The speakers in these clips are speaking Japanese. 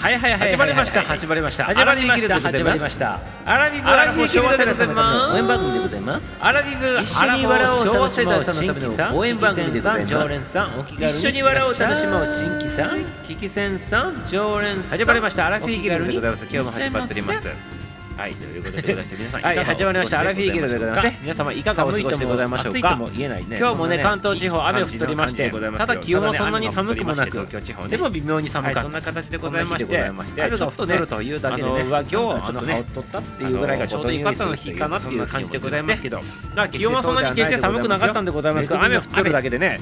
はいはいはい始まりました。始まりました。始まりました。アラビギルでございます。始まりました。アラビブアラビギルでございます。応援番組でございます。アラビブ一緒に笑おう楽しもう新規さん応援番組でございます。常連さんお気軽に一緒に笑おう楽しもう新規さんキキセンさん常連さん。始まりました。アラフィーギルでございます。今日も始まっておりますはいということでございまして皆さんはい始まりました。アラフィーギルでございます。ね皆様いかがお過ごしでございましょうか？今日もね。関東地方雨降っておりましてただ気温はそんなに寒くもなくでも微妙に寒かった。はいそんな形でございまして雨が降っとるというだけでね上着をちょっとね羽織っとったっていうぐらいがちょうどいいかったの日かなっていう感じでございます。けど気温はそんなに決して寒くなかったんでございますけど雨降ってるだけでね。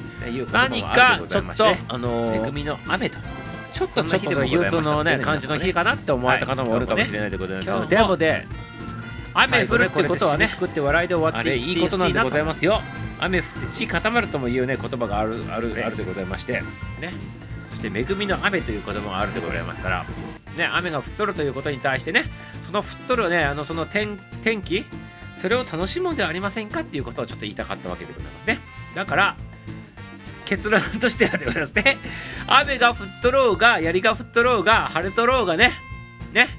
何かちょっとあの恵みの雨とちょっとちょっと憂鬱のね感じの日かなって思われた方もおるかもしれないでございます。けど、はい。でもで雨降るってことはね作って笑いで終わっていいことなんでございますよ。雨降って地固まるともいうね言葉があるあるあるでございまして。ね。そして恵みの雨という言葉もあるでございますから。ね雨が降っとるということに対してねその降っとるねあのその天天気それを楽しむんではありませんかっていうことをちょっと言いたかったわけでございますね。だから結論としてはでございますね 雨が降っとろうが槍が降っとろうが晴れとろうがねね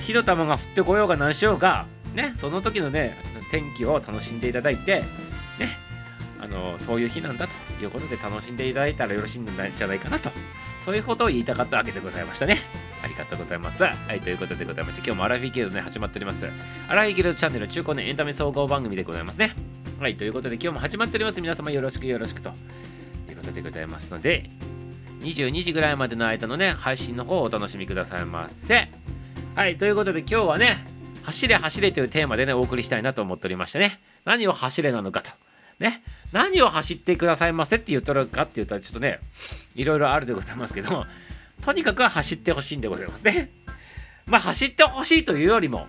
火の玉が降ってこようが何しようがねその時のね天気を楽しんでいただいてねあのそういう日なんだということで楽しんでいただいたらよろしいんじゃないかなとそういうことを言いたかったわけでございましたねありがとうございます。はい、ということでございまして、今日もアラフィーギルドね、始まっております。アラフィーギルドチャンネル中高年エンタメ総合番組でございますね。はい、ということで今日も始まっております。皆様よろしくよろしくということでございますので、22時ぐらいまでの間のね、配信の方をお楽しみくださいませ。はい、ということで今日はね、走れ走れというテーマでね、お送りしたいなと思っておりましてね、何を走れなのかと。ね、何を走ってくださいませって言っとるかって言ったらちょっとね、いろいろあるでございますけども、とにかく走ってほしいんでございますね。まあ走ってほしいというよりも、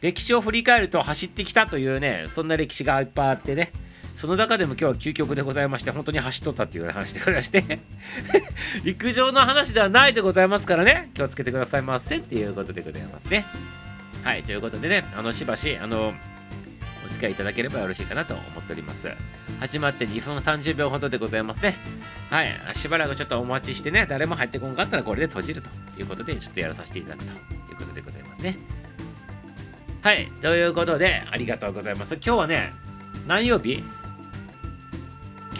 歴史を振り返ると走ってきたというね、そんな歴史がいっぱいあってね、その中でも今日は究極でございまして、本当に走っとったっていう話でございまして、陸上の話ではないでございますからね、気をつけてくださいませっていうことでございますね。はい、ということでね、あのしばし、あの、お付き合いいただければよろしいかなと思っております。始まって2分30秒ほどでございますね。はい、しばらくちょっとお待ちしてね、誰も入ってこんかったらこれで閉じるということで、ちょっとやらさせていただくということでございますね。はい、ということで、ありがとうございます。今日はね、何曜日？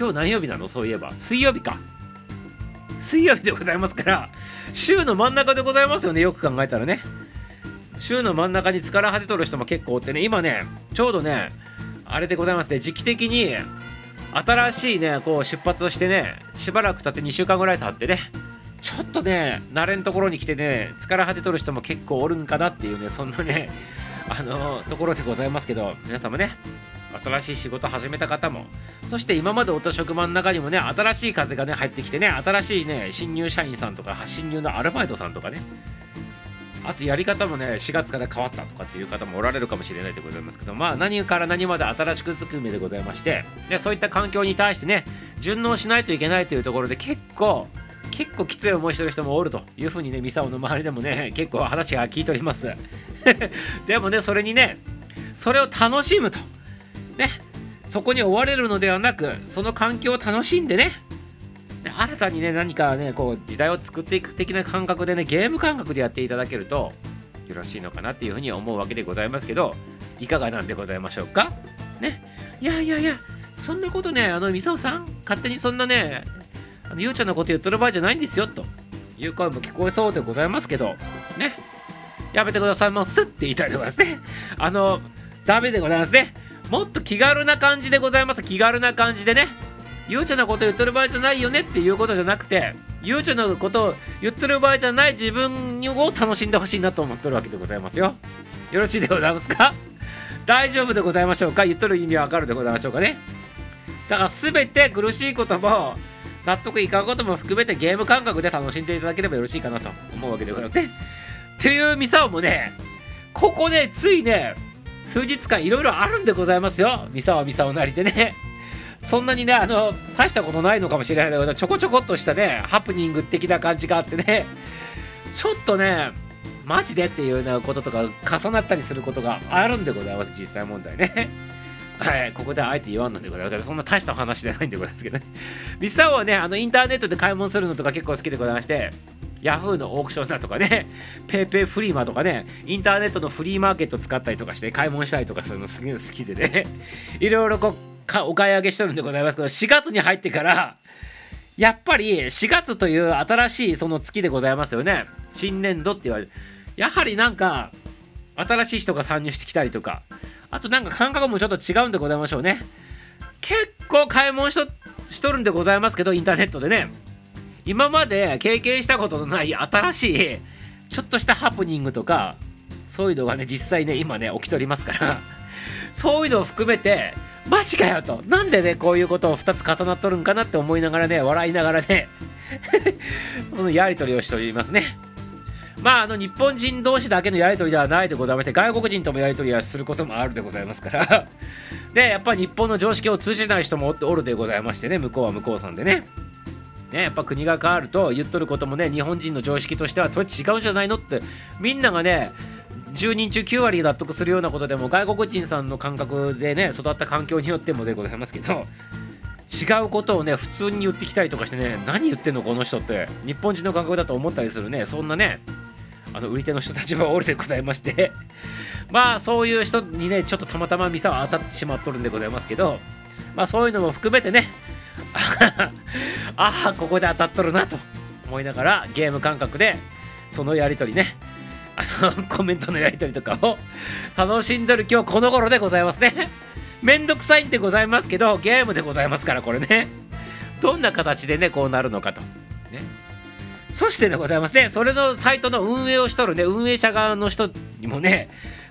今日何曜日なの？そういえば。水曜日か。水曜日でございますから、週の真ん中でございますよね、よく考えたらね。週の真ん中に疲れ果てとる人も結構おってね、今ね、ちょうどね、あれでございますね、時期的に新しいね、こう出発をしてね、しばらく経って2週間ぐらい経ってね、ちょっとね、慣れんところに来てね、疲れ果てとる人も結構おるんかなっていうね、そんなね、あのところでございますけど、皆様ね、新しい仕事始めた方も、そして今までおった職場の中にもね、新しい風がね、入ってきてね、新しいね、新入社員さんとか、新入のアルバイトさんとかね、あとやり方もね、4月から変わったとかっていう方もおられるかもしれないでございますけど、まあ何から何まで新しくつく目でございまして、でそういった環境に対してね、順応しないといけないというところで結構、結構きつい思いしてる人もおるというふうにね、ミサオの周りでもね、結構話が聞いております。でもね、それにね、それを楽しむと。ね、そこに追われるのではなく、その環境を楽しんでね、新たにね何かねこう時代を作っていく的な感覚でねゲーム感覚でやっていただけるとよろしいのかなっていうふうに思うわけでございますけどいかがなんでございましょうか？ね。いやいやいやそんなことねあのミサオさん勝手にそんなねあのゆうちゃんのこと言ってる場合じゃないんですよという声も聞こえそうでございますけどね。やめてくださいますって言いたいと思いますね。あのダメでございますね。もっと気軽な感じでございます。気軽な感じでね。ゆうちゃんのこと言ってる場合じゃないよねっていうことじゃなくてゆうちゃんのことを言ってる場合じゃない自分を楽しんでほしいなと思ってるわけでございますよ。よろしいでございますか？大丈夫でございましょうか？言ってる意味わかるでございましょうかね。だから全て苦しいことも納得いかんことも含めてゲーム感覚で楽しんでいただければよろしいかなと思うわけでございますね。っていうミサオもねここねついね数日間いろいろあるんでございますよミサオミサオなりでねそんなにね、あの、大したことないのかもしれないけど、ちょこちょこっとしたね、ハプニング的な感じがあってね、ちょっとね、マジでっていうようなこととか重なったりすることがあるんでございます、実際問題ね。はい、ここであえて言わんのでございますけど、そんな大した話じゃないんでございますけどね。ミサオはね、あの、インターネットで買い物するのとか結構好きでございまして、ヤフーのオークションだとかね、ペイペイフリーマとかね、インターネットのフリーマーケット使ったりとかして買い物したりとかするのすげえ好きでね、いろいろこうかお買い上げしてるんでございますけど、4月に入ってから、やっぱり4月という新しいその月でございますよね。新年度って言われる。やはりなんか、新しい人が参入してきたりとか、あとなんか感覚もちょっと違うんでございましょうね。結構買い物しとるんでございますけど、インターネットでね。今まで経験したことのない新しいちょっとしたハプニングとかそういうのがね実際ね今ね起きておりますから。そういうのを含めてマジかよと。なんでねこういうことを2つ重なっとるんかなって思いながらね笑いながらね そのやり取りをしておりますね。まああの日本人同士だけのやり取りではないでございまして外国人ともやり取りはすることもあるでございますから。でやっぱり日本の常識を通じない人もおるでございましてね向こうは向こうさんでね。ね、やっぱ国が変わると言っとることもね日本人の常識としてはそれ違うんじゃないのってみんながね10人中9割納得するようなことでも外国人さんの感覚でね育った環境によってもでございますけど違うことをね普通に言ってきたりとかしてね何言ってんのこの人って日本人の感覚だと思ったりするねそんなねあの売り手の人たちは おるでございまして まあそういう人にねちょっとたまたま店は当たってしまっとるんでございますけどまあそういうのも含めてね ああここで当たっとるなと思いながらゲーム感覚でそのやり取りねあの コメントのやり取りとかを楽しんでる今日この頃でございますね。めんどくさいんでございますけどゲームでございますからこれね。どんな形でねこうなるのかと。ね。そしてでございますね。それのサイトの運営をしとるね運営者側の人にもね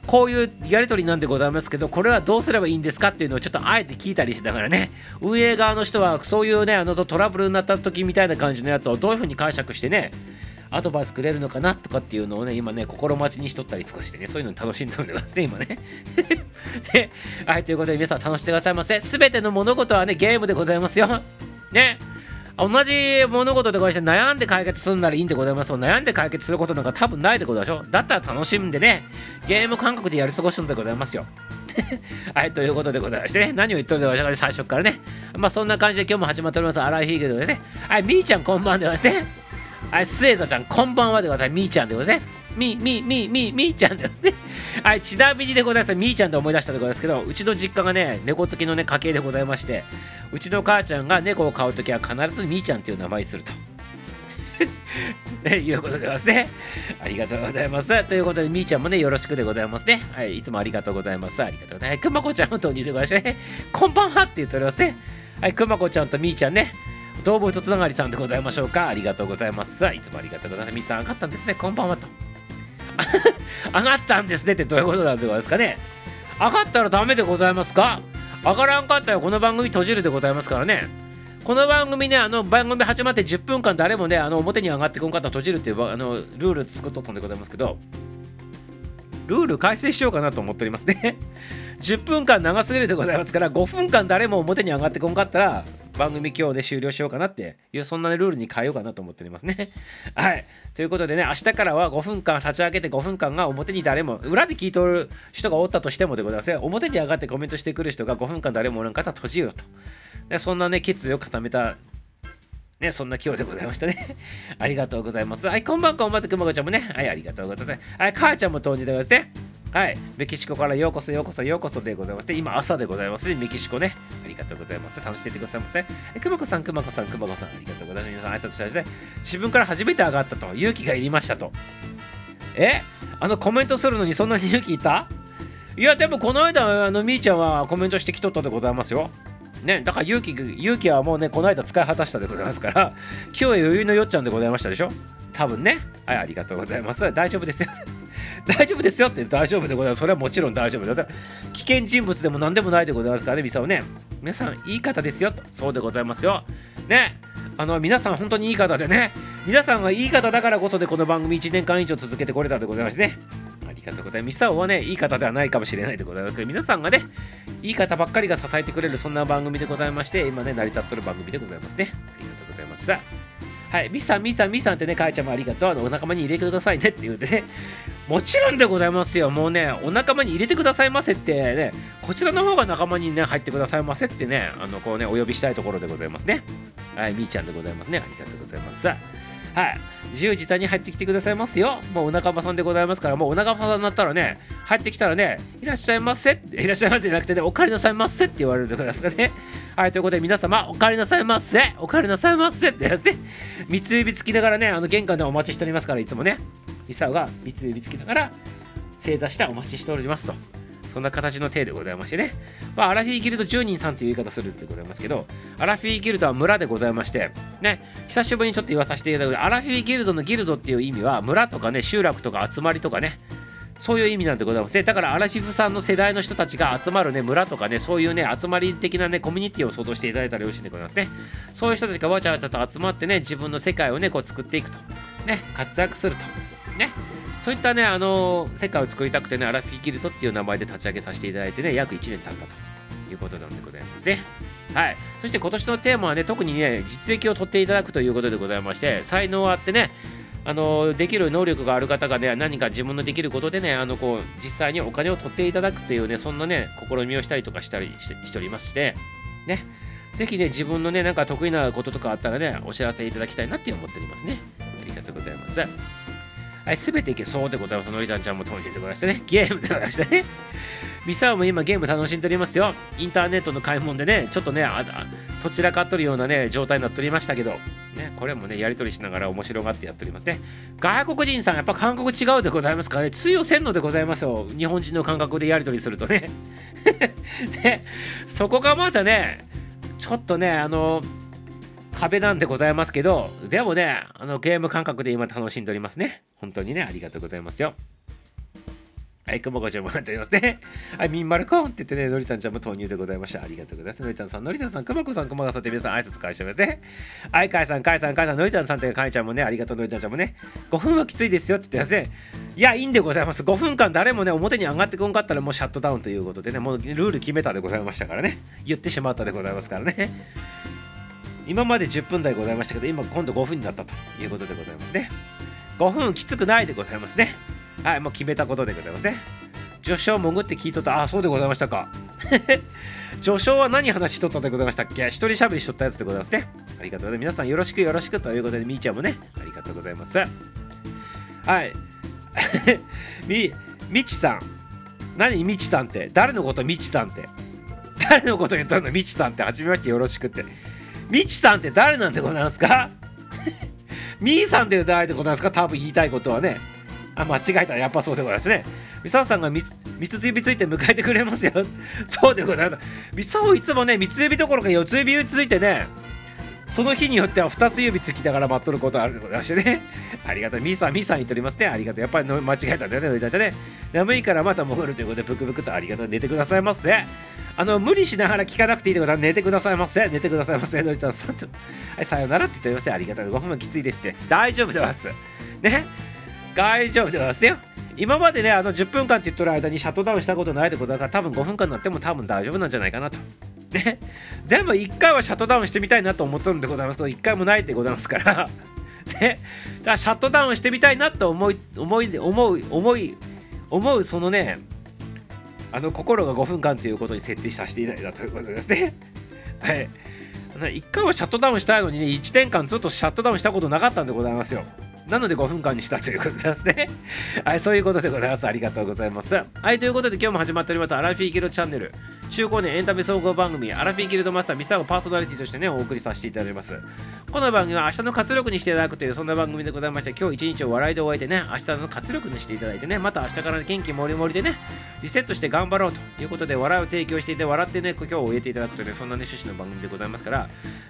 こういうやり取りなんでございますけど、これはどうすればいいんですかっていうのをちょっとあえて聞いたりしながらね、運営側の人はそういうね、あのトラブルになった時みたいな感じのやつをどういうふうに解釈してね、アドバイスくれるのかなとかっていうのをね、今ね、心待ちにしとったりとかしてね、そういうの楽しんでおりますね、今ね。で、はい、ということで皆さん楽しんでくださいませ。すべての物事はね、ゲームでございますよ。ね。同じ物事でございまして悩んで解決するならいいんでございます悩んで解決することなんか多分ないでございましょうだったら楽しんでねゲーム感覚でやり過ごすんでございますよ はい、ということでございましてね、何を言っとるでございまし最初からね。まあそんな感じで今日も始まっております、荒井ひげでね。はい、みーちゃんこんばんでございますね。はい、スエザちゃんこんばんはでございます。みーちゃんでございますね。み、み、み、み、みーちゃんですね。はい、ちなみにでございます。みーちゃんで思い出したでございますけど、うちの実家がね、猫好きのね、家系でございまして、うちの母ちゃんが猫を飼うときは必ずみーちゃんっていう名前にすると。ね、いうことでございますね。ありがとうございます。ということで、みーちゃんもね、よろしくでございますね。はい、いつもありがとうございます。ありがとうございます。くまこちゃんも投入でございまして、ね、こんばんはって言っておりますね。はい、くまこちゃんとみーちゃんね、動物つながりさんでございましょうか。ありがとうございます。いつもありがとうございます。みーさん、上がったんですね。こんばんはと。上がったんですねってどういうことなんですかね。上がったらダメでございますか上がらんかったらこの番組閉じるでございますからね。この番組ね、あの番組始まって10分間誰もね、あの表に上がってこんかったら閉じるっていうあのルール作っとったんでございますけど、ルール改正しようかなと思っておりますね。10分間長すぎるでございますから、5分間誰も表に上がってこんかったら、番組今日で終了しようかなっていう、そんな、ルールに変えようかなと思っておりますね。はい。ということでね、明日からは5分間立ち上げて5分間が表に誰も、裏で聞いとる人がおったとしてもでございます、表に上がってコメントしてくる人が5分間誰もおらんかったら閉じようと。でそんなね、決意を固めたね、そんな今日でございましたね。ありがとうございます。はい、こんばんこんばんとくまこちゃんもね、はい、ありがとうございます。はい、母ちゃんも当時でございますね。はい、メキシコからようこそようこそようこそでございます。今朝でございますね、メキシコね。ありがとうございます。楽しんでてくださいませ。えくまこさん、くまこさん、くまこさん、ありがとうございます。皆さん、挨拶したらね、自分から初めて上がったと、勇気がいりましたと。えあのコメントするのにそんなに勇気いた？いや、でもこの間、あのみーちゃんはコメントしてきとったでございますよ。ね、だから勇気勇気はもうね、この間使い果たしたでございますから、今日は余裕のよっちゃんでございましたでしょ？多分ね。はい、ありがとうございます。大丈夫ですよ。大丈夫ですよって大丈夫でございます。それはもちろん大丈夫です。危険人物でも何でもないでございますからね、ミサをね。皆さん、いい方ですよと。そうでございますよ。ね。あの、皆さん、本当にいい方でね。皆さんがいい方だからこそで、この番組1年間以上続けてこれたでございますね。ありがとうございます。ミサオはね、いい方ではないかもしれないでございますけど、皆さんがね、いい方ばっかりが支えてくれる、そんな番組でございまして、今ね、成り立ってる番組でございますね。ありがとうございます。さはい、ミさん、ミさん、ミさんってね、かいちゃんもありがとう。あのお仲間に入れてくださいねって言うてね、もちろんでございますよ。もうね、お仲間に入れてくださいませってね、こちらの方が仲間にね、入ってくださいませってね、あの、こうね、お呼びしたいところでございますね。はい、みーちゃんでございますね。ありがとうございますさ。はい。自由自在に入ってきてくださいますよ。もうお仲間さんでございますからもうお仲間さんになったらね入ってきたらねいらっしゃいませ いらっしゃいませじゃなくてねお帰りなさいませって言われるでございますかね。はいということで皆様お帰りなさいませ。お帰りなさいませってやって三つ指つきながらねあの玄関でお待ちしておりますからいつもね。ミサオが三つ指つきながら正座してお待ちしておりますと。そんな形の体でございましてね、まあ、アラフィーギルド10人さんという言い方するってございますけど、アラフィーギルドは村でございまして、ね、久しぶりにちょっと言わさせていただくと、アラフィーギルドのギルドっていう意味は、村とかね、集落とか集まりとかね、そういう意味なんでございますね。だからアラフィフさんの世代の人たちが集まるね、村とかね、そういうね、集まり的なね、コミュニティを想像していただいたらよろしいんでございますね。そういう人たちがわちゃわちゃと集まってね、自分の世界をね、こう作っていくと。ね、活躍すると。ね。そういったね、あの世界を作りたくてね、アラフィーギルドっていう名前で立ち上げさせていただいてね、約1年経ったということなんでございますね。はい。そして今年のテーマはね、特にね、実績を取っていただくということでございまして、才能あってね、あのできる能力がある方がね、何か自分のできることでね、あのこう実際にお金を取っていただくというね、そんなね、試みをしたりとかしたりしておりまして、ね、ぜひね、自分のね、なんか得意なこととかあったらね、お知らせいただきたいなって思っておりますね。ありがとうございます。はい、すべていけそうでございます。のりたんちゃんも飛んでてくださいね。ゲームでございましたね。ミサオも今ゲーム楽しんでおりますよ。インターネットの買い物でね、ちょっとね、あどちらかっとるようなね、状態になっておりましたけど、ね、これもね、やり取りしながら面白がってやっておりますね。外国人さん、やっぱ感覚違うでございますからね、通用せんのでございますよ。日本人の感覚でやり取りするとね。で、そこがまたね、ちょっとね、あの、壁なんでございますけど、でもね、あのゲーム感覚で今楽しんでおりますね。本当にね、ありがとうございますよ。はい、くもこちゃんもなっておりますね。はい、みんまるコンって言ってね、のりたんちゃんも投入でございました。ありがとうございます。のりたんさん、のりたんさん、くまこさん、くまがさんって皆さん挨拶返してますね。はい、かいさん、かいさん、かいさん、のりたんさんってかいちゃんもね、ありがとう、のりたんちゃんもね、5分はきついですよって言ってますね。いや、いいんでございます。5分間誰もね、表に上がってこんかったらもうシャットダウンということでね、もうルール決めたでございましたからね。言ってしまったでございますからね。今まで10分台ございましたけど、今今度5分になったということでございますね。5分きつくないでございますね。はい、もう決めたことでございますね。序章潜って聞いとった。あ、そうでございましたか。序章は何話しとったでございましたっけ？一人喋りしとったやつでございますね。ありがとうございます。皆さんよろしくよろしくということで、みーちゃんもね、ありがとうございます。はい。み、みちさん。何みちさんって？誰のことみちさんって？誰のこと言ったの？みちさんって。はじめましてよろしくって。みちさんって誰なんでございますか？みーさんって誰でございますか？多分言いたいことはね。あ、間違えた。やっぱそうでございますね。みさおさんがみつ指ついて迎えてくれますよ。そうでございます。みさおいつもね、三つ指どころか四つ指ついてね、その日によっては2つ指つきながら待っとることあるでございましね。ありがとう。ミーさん、ミーさん言っておりますね。ありがとう。やっぱり間違えたんだよね、おいたちゃね。眠いからまた潜るということで、ブクブクとありがとう。寝てくださいませ。あの、無理しながら聞かなくていいってことは寝てくださいませ。寝てくださいませ。のりたさんと。はい、さよならって言っております。ありがとう。5分はきついですって。大丈夫でます。ね？大丈夫でますよ。今までね、あの10分間って言っとる間にシャットダウンしたことないってことだから、多分5分間になっても多分大丈夫なんじゃないかなと。ね、でも1回はシャットダウンしてみたいなと思っとるんでございますと1回もないでございますからね、だからシャットダウンしてみたいなと思い思い思う思い思うそのねあの心が5分間ということに設定させていただいたということですね。はい。1回はシャットダウンしたいのにね、1年間ずっとシャットダウンしたことなかったんでございますよ。なので5分間にしたということですね。はい、そういうことでございます。ありがとうございます。はい、ということで今日も始まっております、アラフィーギルドチャンネル。中高年エンタメ総合番組、アラフィーギルドマスターミサオパーソナリティとしてね、お送りさせていただきます。この番組は明日の活力にしていただくという、そんな番組でございまして、今日一日を笑いで終えてね、明日の活力にしていただいてね、また明日から元気もりもりでね、リセットして頑張ろうということで、笑いを提供していて、笑ってね、今日を終えていただくというね、そんなね、趣旨の番組でございますから、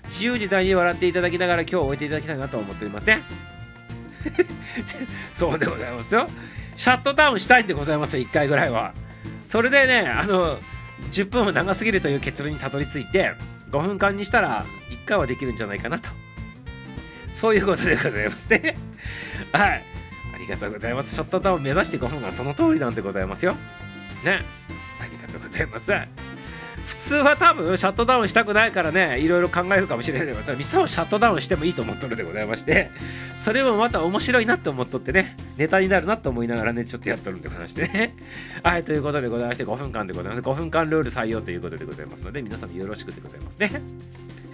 自由自在に笑っていただきながら今日を終えていただきたいなと思っておりますね。そうでございますよ。シャットダウンしたいんでございますよ、1回ぐらいは。それでね、あの、10分は長すぎるという結論にたどり着いて、5分間にしたら1回はできるんじゃないかなと。そういうことでございますね。はい。ありがとうございます。ショットダウン目指して5分はその通りなんでございますよ。ね。ありがとうございます。普通は多分シャットダウンしたくないからねいろいろ考えるかもしれないけどミサをシャットダウンしてもいいと思っとるでございましてそれもまた面白いなって思っとってねネタになるなと思いながらねちょっとやっとるんで話してね。はいということでございまして5分間でございます。5分間ルール採用ということでございますので皆さんよろしくでございますね。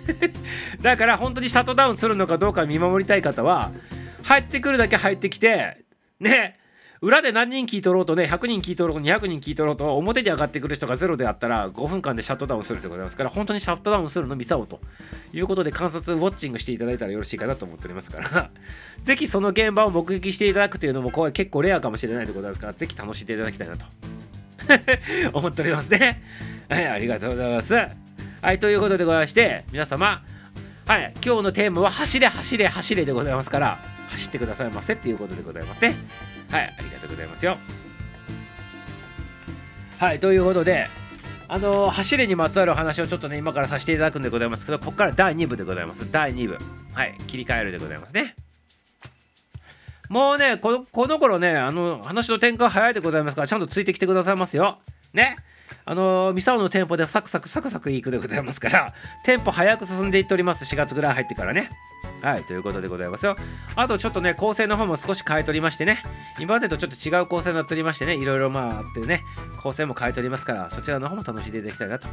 だから本当にシャットダウンするのかどうか見守りたい方は入ってくるだけ入ってきてね裏で何人聞いとろうとね100人聞いとろうと200人聞いとろうと表に上がってくる人がゼロであったら5分間でシャットダウンするでございますから本当にシャットダウンするの見さおうと。いうことで観察ウォッチングしていただいたらよろしいかなと思っておりますから。ぜひその現場を目撃していただくというのもこれ結構レアかもしれないでございますからぜひ楽しんでいただきたいなと。思っておりますね。はいありがとうございます。はいということでございまして皆様はい今日のテーマは走れ走れ走れでございますから走ってくださいませっていうことでございますね。はいありがとうございますよ。はいということであのー、走れにまつわる話をちょっとね今からさせていただくんでございますけどここから第2部でございます。第2部。はい切り替えるでございますね。もうねこのこの頃ねあの話の転換早いでございますからちゃんとついてきてくださいますよ。ね。あの、ミサオの店舗でサクサクサクサクいくでございますからテンポ早く進んでいっております。4月ぐらい入ってからね。はいということでございますよ。あとちょっとね構成の方も少し変えとりましてね。今までとちょっと違う構成になっておりましてねいろいろまああってね構成も変えておりますからそちらの方も楽しんでいただきたいなと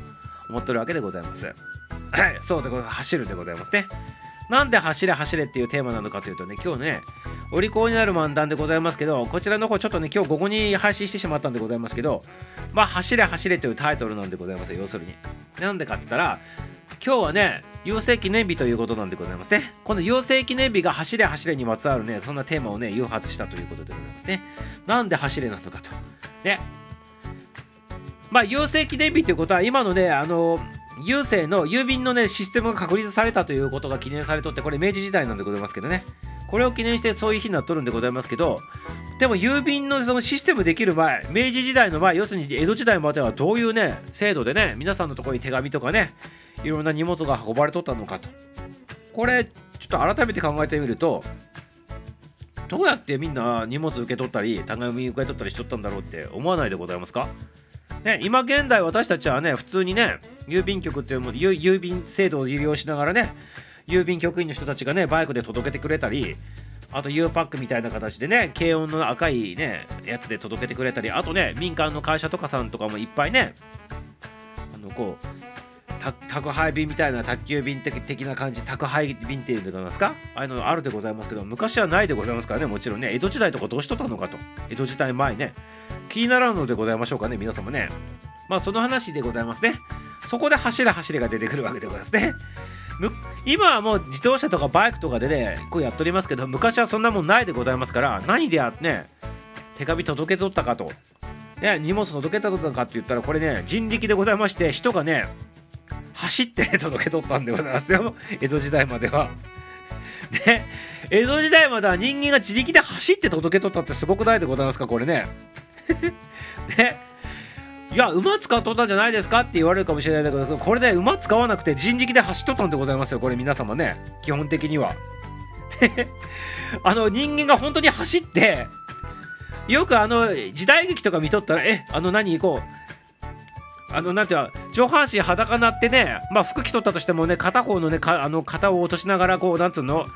思ってるわけでございます。はいそうでございます走るでございますね。なんで走れ走れっていうテーマなのかというとね、今日ね、お利口になる漫談でございますけど、こちらの方ちょっとね、今日午後に配信してしまったんでございますけど、まあ、走れ走れというタイトルなんでございますよ、要するに。なんでかっつったら、今日はね、郵政記念日ということなんでございますね。この郵政記念日が走れ走れにまつわるね、そんなテーマをね、誘発したということでございますね。なんで走れなのかと。ね。まあ、郵政記念日ということは、今のね、あの郵政の郵便のねシステムが確立されたということが記念されとってこれ明治時代なんでございますけどね。これを記念してそういう日になっとるんでございますけどでも郵便のそのシステムできる前明治時代の前要するに江戸時代まではどういうね制度でね皆さんのところに手紙とかねいろんな荷物が運ばれとったのかと。これちょっと改めて考えてみるとどうやってみんな荷物受け取ったり手紙受け取ったりしとったんだろうって思わないでございますか？ね、今現代私たちはね普通にね郵便局っていうもの郵便制度を利用しながらね郵便局員の人たちがねバイクで届けてくれたりあと U パックみたいな形でね軽音の赤いねやつで届けてくれたりあとね民間の会社とかさんとかもいっぱいねあのこう宅配便みたいな宅急便的な感じ宅配便っていうのがますか？ああいうのあるでございますけど昔はないでございますからねもちろんね江戸時代とかどうしとったのかと。江戸時代前ね。気にならんのでございましょうかね。皆様ね。まあその話でございますね。そこで走れ走れが出てくるわけでございますね。今はもう自動車とかバイクとかでねこうやっておりますけど昔はそんなもんないでございますから何であね手紙届け取ったかと、ね、荷物届け取ったかって言ったらこれね人力でございまして人がね走って 届け取ったんでございますよ。江戸時代までは。で江戸時代までは人間が自力で走って届け取ったってすごくないでございますかこれね。でいや馬使っとったんじゃないですかって言われるかもしれないんだけどこれで馬使わなくて人力で走っとったんでございますよこれ皆様ね。基本的には。あの人間が本当に走ってよくあの時代劇とか見とったらえあの何こう。あのなんていう上半身裸になってねまあ服着とったとしてもね片方のねあの肩を落としながらこうなんつうの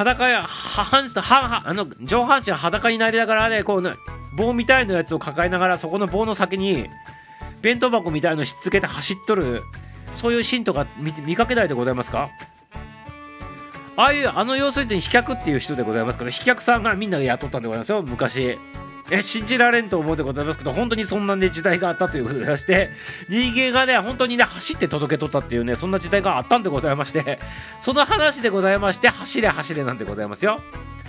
裸や半身はあの上半身は裸になりながらねこうね棒みたいなやつを抱えながらそこの棒の先に弁当箱みたいのしつけて走っとるそういうシーンとか見見かけないでございますかああいうあの要するに飛脚っていう人でございますから飛脚さんがみんなが雇ったんでございますよ昔え信じられんと思うでございますけど本当にそんなね時代があったということでまして人間がね本当にね走って届けとったっていうねそんな時代があったんでございましてその話でございまして走れ走れなんでございますよ。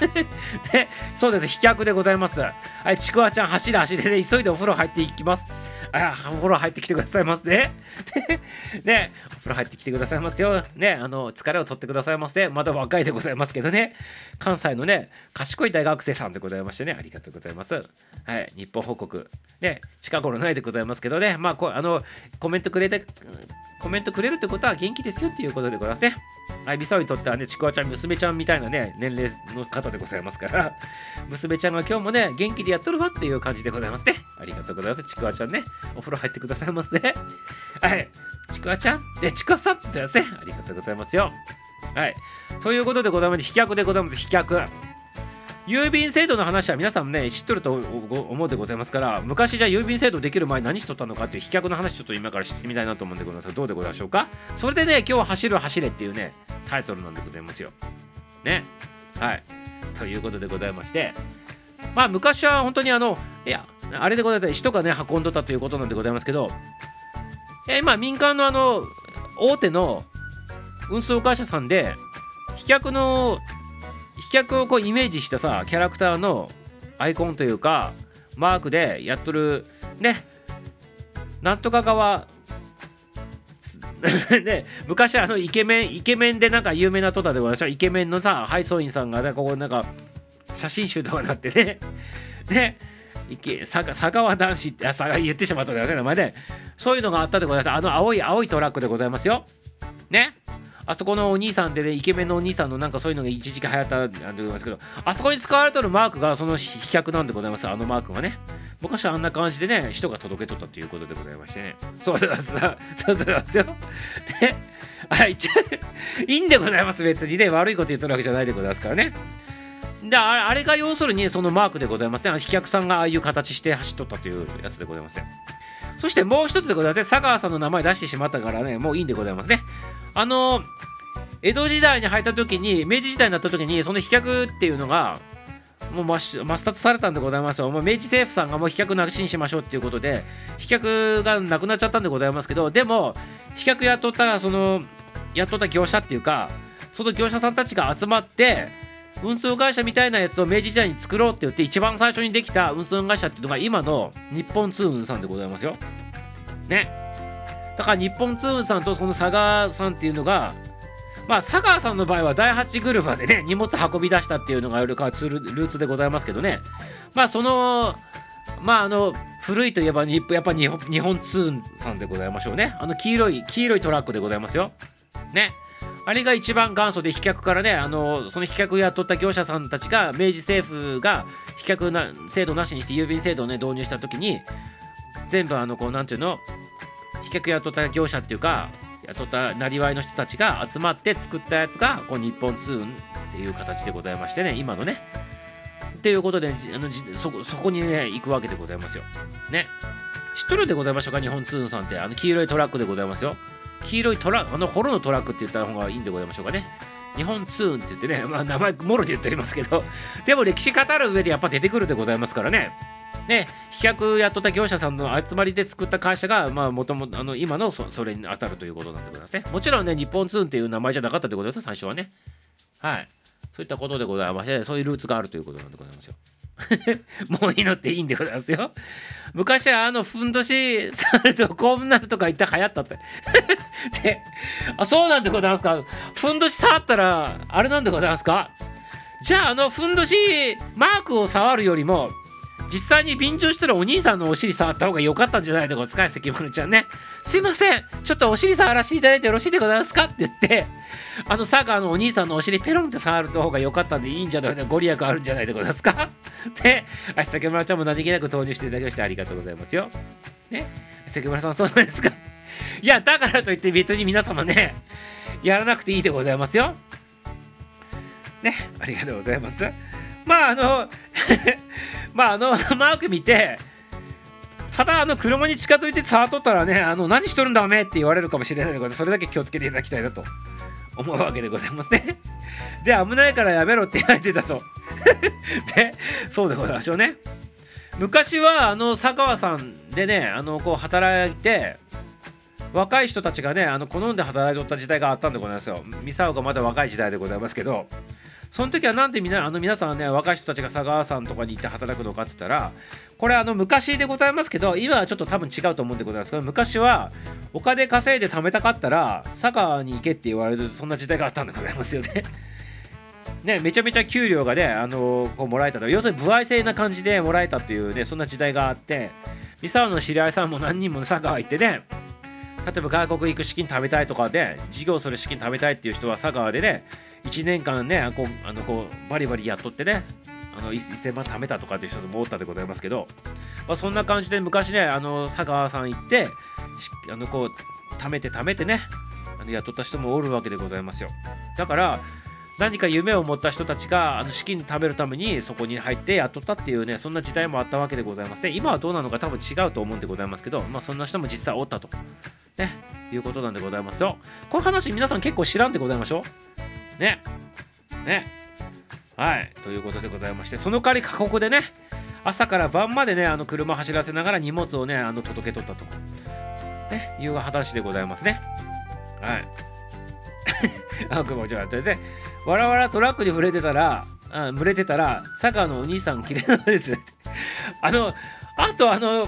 でそうです。飛脚でございます。はいちくわちゃん走れ走れで急いでお風呂入っていきます。あお風呂入ってきてくださいますね。ね、お風呂入ってきてくださいますよ。ね、あの、疲れを取ってくださいますね。まだ若いでございますけどね。関西のね、賢い大学生さんでございましてね、ありがとうございます。はい、日本報告。ね、近頃ないでございますけどね、まあ、こあの、コメントくれて、コメントくれるってことは元気ですよっていうことでございますね。はい、ビサオにとってはね、ちくわちゃん、娘ちゃんみたいなね、年齢の方でございますから、娘ちゃんが今日もね、元気でやっとるわっていう感じでございますね。ありがとうございます。ちくわちゃんね、お風呂入ってくださいますね。はい、ちくわちゃん、え、ちくわさんって言ってますね。ありがとうございますよ。はい、ということでございまして、飛脚でございます、飛脚。郵便制度の話は皆さんね知っとると思うでございますから昔じゃ郵便制度できる前何しとったのかっていう飛脚の話ちょっと今からしてみたいなと思うんでございますがどうでございましょうか？それでね今日は走る走れっていうねタイトルなんでございますよ。ね。はい。ということでございまして。まあ昔は本当にあのいやあれでございます人がね運んどったということなんでございますけど今民間のあの大手の運送会社さんで飛脚の飛脚をこうイメージしたさキャラクターのアイコンというかマークでやっとるねなんとか側で 昔あのイケメンイケメンでなんか有名なトタでございましたイケメンのさ配送員さんがねここなんか写真集とかになってね。で佐川男子ってあ言ってしまったんだよね名前でそういうのがあったでございます。あの青い青いトラックでございますよ。ね。あそこのお兄さんでね、イケメンのお兄さんのなんかそういうのが一時期流行ったんでございますけど、あそこに使われてるマークがその飛脚なんでございます、あのマークがね。昔はあんな感じでね、人が届けとったということでございましてね。そうでございます。そうでございますよ。で、はい、いいんでございます、別にね。悪いこと言ってるわけじゃないでございますからね。であれが要するにそのマークでございますね。飛脚さんがああいう形して走っとったというやつでございますね。そしてもう一つでございますね。佐川さんの名前出してしまったからね、もういいんでございますね。あの江戸時代に入った時に明治時代になった時にその飛脚っていうのがもう抹殺されたんでございますよ。もう明治政府さんがもう飛脚なしにしましょうっていうことで、飛脚がなくなっちゃったんでございますけど、でも、飛脚雇った、その、雇った業者っていうか、その業者さんたちが集まって、運送会社みたいなやつを明治時代に作ろうって言って、一番最初にできた運送会社っていうのが今の日本通運さんでございますよ。ね。だから日本通運さんとその佐賀さんっていうのが、まあ、佐川さんの場合は第8車でね、荷物運び出したっていうのがルーツでございますけどね、まあ、その、まあ、あの、古いといえば、やっぱ日本日本通運さんでございましょうね。あの黄色い、黄色いトラックでございますよ。ね。あれが一番元祖で飛脚からね、あのその飛脚雇った業者さんたちが、明治政府が飛脚な制度なしにして郵便制度をね、導入したときに、全部あの、こう、なんていうの、飛脚雇った業者っていうか、雇ったなりわいの人たちが集まって作ったやつがこう日本通運っていう形でございましてね今のね。っていうことであのそそこにね行くわけでございますよ。ね。知っとるでございましょうか日本通運さんって。あの黄色いトラックでございますよ。黄色いトラあのホロのトラックって言った方がいいんでございましょうかね日本通運って言ってね、まあ、名前もろで言っておりますけど でも歴史語る上でやっぱ出てくるでございますからねね、飛脚やっとった業者さんの集まりで作った会社が、まあ、もともと、今のそそれに当たるということなんでございますね。もちろんね、日本ツーンっていう名前じゃなかったってことですよ、最初はね。はい。そういったことでございまして、そういうルーツがあるということなんでございますよ。もういいのっていいんでございますよ。昔はあのふんどしされるとこうなるとか言って流行ったって。で、あ、そうなんでございますか？ふんどし触ったら、あれなんでございますか？じゃああのふんどしマークを触るよりも実際に便乗したらお兄さんのお尻触った方が良かったんじゃないのか使い関丸ちゃんね。すいません。ちょっとお尻触らせていただいてよろしいでございますか？って言ってあの佐川のお兄さんのお尻ペロンって触る方が良かったんでいいんじゃないかご利益あるんじゃないでございますか？で足崎村ちゃんも何気なく投入していただきましてありがとうございますよ。ね。関村さんそうなんですか？いやだからといって別に皆様ねやらなくていいでございますよ。ね。ありがとうございます。まああの まああの マーク見てただあの車に近づいて触っとったらねあの何しとるんだおめって言われるかもしれないのでそれだけ気をつけていただきたいなと 思うわけでございますね。で危ないからやめろって言われてたと。でそうでございましょうね。昔はあの佐川さんでねあのこう働いて若い人たちがねあの好んで働いとった時代があったんでございますよ。ミサオがまだ若い時代でございますけどその時はなんでみなあの皆さんね若い人たちが佐川さんとかに行って働くのかって言ったらこれあの昔でございますけど今はちょっと多分違うと思うんでございますけど昔はお金稼いで貯めたかったら佐川に行けって言われるそんな時代があったんでございますよね。ね、めちゃめちゃ給料がね、あのー、こうもらえたと要するに歩合制な感じでもらえたっていうねそんな時代があって三沢の知り合いさんも何人も佐川行ってね例えば外国行く資金食べたいとかで事業する資金食べたいっていう人は佐川でね1年間ねこうあのこうバリバリやっとってねあの1000万貯めたとかっていう人もおったでございますけど、まあ、そんな感じで昔ねあの佐川さん行ってあのこう貯めて貯めてねあの雇った人もおるわけでございますよ。だから何か夢を持った人たちがあの資金食べるためにそこに入って雇ったっていうねそんな時代もあったわけでございます。ね今はどうなのか多分違うと思うんでございますけどまあそんな人も実際おったと。ねいうことなんでございますよ。こういう話皆さん結構知らんでございましょ？うね。ね。はい。ということでございましてその代わり過酷でね朝から晩までねあの車走らせながら荷物をねあの届け取ったと。ね。いう話でございますね。はい。あくまちょっとですね。わらわらトラックに触れてたら、あ群れてたら、佐川のお兄さん、綺麗なんです。あの、あと、あの、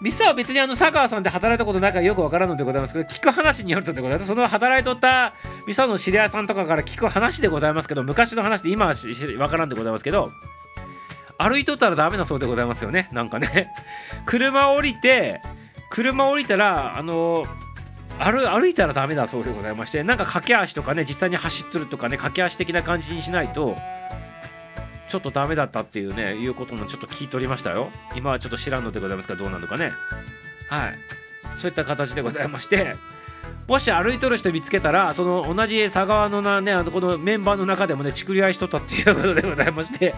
ミスは別にあの佐川さんで働いたことないからよくわからんのでございますけど、聞く話によるとでございます。その働いとったミサの知り合いさんとかから聞く話でございますけど、昔の話で今はわからんでございますけど、歩いとったらダメなそうでございますよね。なんかね。車降りて、車降りたら、あの、歩歩いたらダメだそうでございましてなんか駆け足とかね実際に走っとるとかね駆け足的な感じにしないとちょっとダメだったっていうねいうこともちょっと聞いておりましたよ今はちょっと知らんのでございますかどうなのかねはいそういった形でございましてもし歩いとる人見つけたらその同じ佐川のなねあのこのメンバーの中でもねちくり合いしとったっていうことでございまして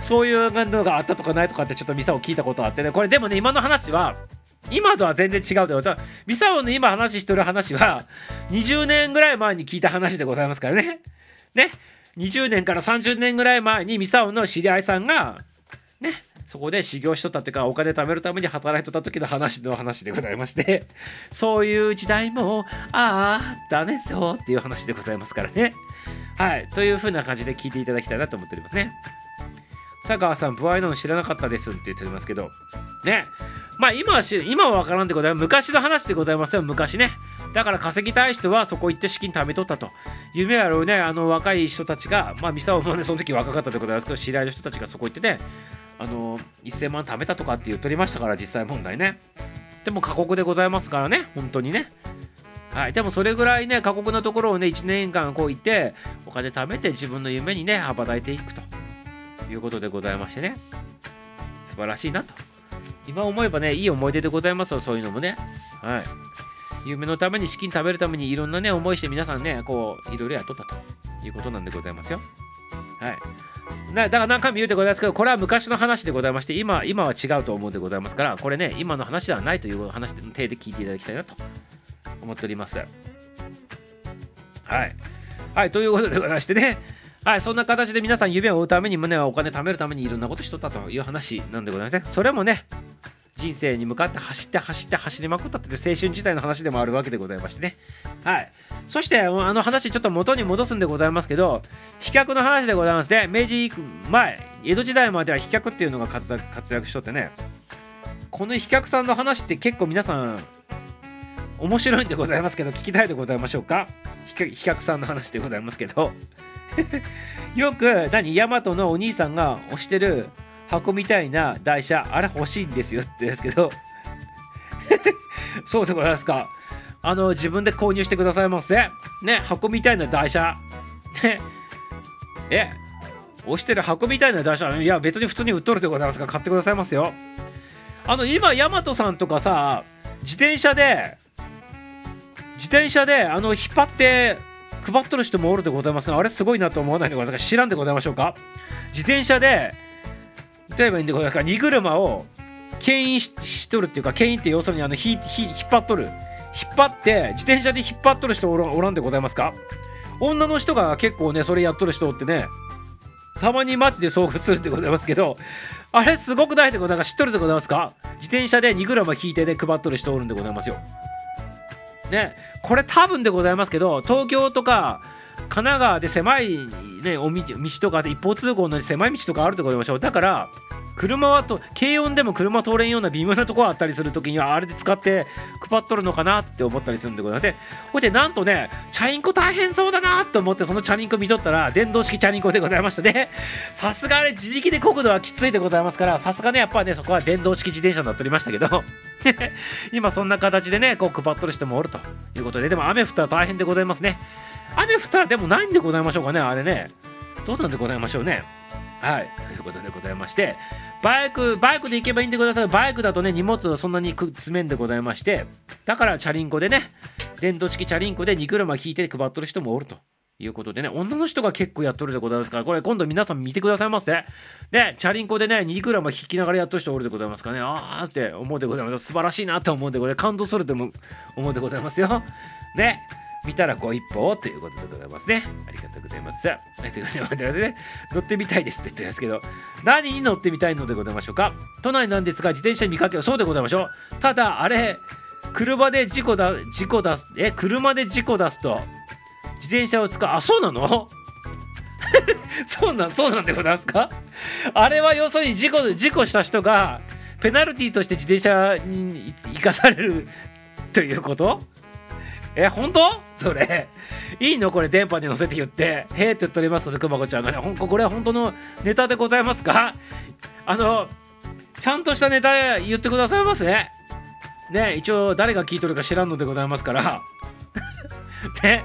そういうのがあったとかないとかってちょっとミサを聞いたことあってねこれでもね今の話は今とは全然違うでございます。ミサオの今話してる話は20年ぐらい前に聞いた話でございますからね。ね。20年から30年ぐらい前にミサオの知り合いさんがねそこで修行しとったっていうかお金貯めるために働いとった時の話の話でございましてそういう時代もああだねぞっていう話でございますからね。はいという風な感じで聞いていただきたいなと思っておりますね。佐川さん、不愛なの知らなかったですって言っておりますけど、ね。まあ今は今は分からんでございます。昔の話でございますよ、昔ね。だから稼ぎたい人はそこ行って資金貯めとったと。夢あるね、あの若い人たちが、まあ、ミサオもね、その時若かったでございますけど、知り合いの人たちがそこ行ってね、あの、1000万貯めたとかって言っとりましたから、実際問題ね。でも過酷でございますからね、本当にね。はい、でもそれぐらいね、過酷なところをね、1年間こう行って、お金貯めて自分の夢にね、羽ばたいていくということでございましてね、素晴らしいなと。今思えばね、いい思い出でございますよ、そういうのもね。はい。夢のために資金食べるためにいろんなね、思いして皆さんね、こう、いろいろやっとったということなんでございますよ。はい。だから何回も言うでございますけど、これは昔の話でございまして、今今は違うと思うでございますから、これね、今の話ではないという話の体で聞いていただきたいなと思っております。はい。はい、ということでございましてね、はい、そんな形で皆さん夢を追うために胸はお金貯めるためにいろんなことしとったという話なんでございますね。それもね、人生に向かって走って走って走りまくったっていう青春時代の話でもあるわけでございましてね。はい。そして、あの話ちょっと元に戻すんでございますけど、飛脚の話でございますね。明治前、江戸時代までは飛脚っていうのが活躍しとってね、この飛脚さんの話って結構皆さん、面白いんでございますけど、聞きたいでございましょうか？飛脚さんの話でございますけど。よく何ヤマトのお兄さんが押してる箱みたいな台車あれ欲しいんですよって言うんですけど。そうでございますか。あの自分で購入してくださいませね箱みたいな台車。ね。え押してる箱みたいな台車いや別に普通に売っとるでございますから買ってくださいますよ。あの今ヤマトさんとかさ自転車で自転車であの引っ張って配っとる人もおるでございますあれすごいなと思わないでございますか？知らんでございましょうか？自転車で例えばいいんでございますか？荷車を牽引しとるっていうか牽引って要するにあの引っ張っとる。引っ張って自転車で引っ張っとる人おらんでございますか？女の人が結構ねそれやっとる人ってねたまに街で遭遇するでございますけどあれすごくないでございますか？知っとるでございますか？自転車で荷車引いてね配っとる人おるんでございますよ。ね。これ多分でございますけど東京とか神奈川で狭い、ね、お道とかで一方通行の狭い道とかあると思いましょ。うだから車はと軽音でも車通れんような微妙なとこあったりするときにはあれで使って配っとるのかなって思ったりするんでございます。ほいでなんとねチャリンコ大変そうだなと思ってそのチャリンコ見とったら電動式チャリンコでございました。ねさすがあれ自力で漕ぐのはきついでございますからさすがねやっぱねそこは電動式自転車になっておりましたけど。今そんな形でねこう配っとる人もおるということででも雨降ったら大変でございますね。雨降ったらでもないんでございましょうかねあれねどうなんでございましょうねはいということでございましてバイクバイクで行けばいいんでございバイクだとね荷物はそんなに詰めんでございましてだからチャリンコでね電動式チャリンコで荷車引いて配っとる人もおるということでね、女の人が結構やっとるでございますから、これ今度皆さん見てくださいませ。で、チャリンコでね、2グラム引きながらやっとる人おるでございますからね、あーって思うでございます。素晴らしいなと思うんでございます。感動すると思うでございますよ。ね。見たらご一報ということでございますね。ありがとうございます。はい、ということで待ってくださいね。乗ってみたいですって言ってますけど、何に乗ってみたいのでございましょうか？都内なんですが、自転車見かけはそうでございましょう。ただ、あれ、車で事故だ、事故出す、え、車で事故出すと、自転車を使う、あ、そうなの？そうなん、そうなんでございますか？あれは要するに事故、事故した人が、ペナルティーとして自転車に生かされるということ？え、本当？それ。いいの？これ電波に乗せて言って。へえって言っておりますので、くまこちゃんがね。ほんこれは本当のネタでございますか？あの、ちゃんとしたネタ言ってくださいますね。ね、一応誰が聞いとるか知らんのでございますから。ね、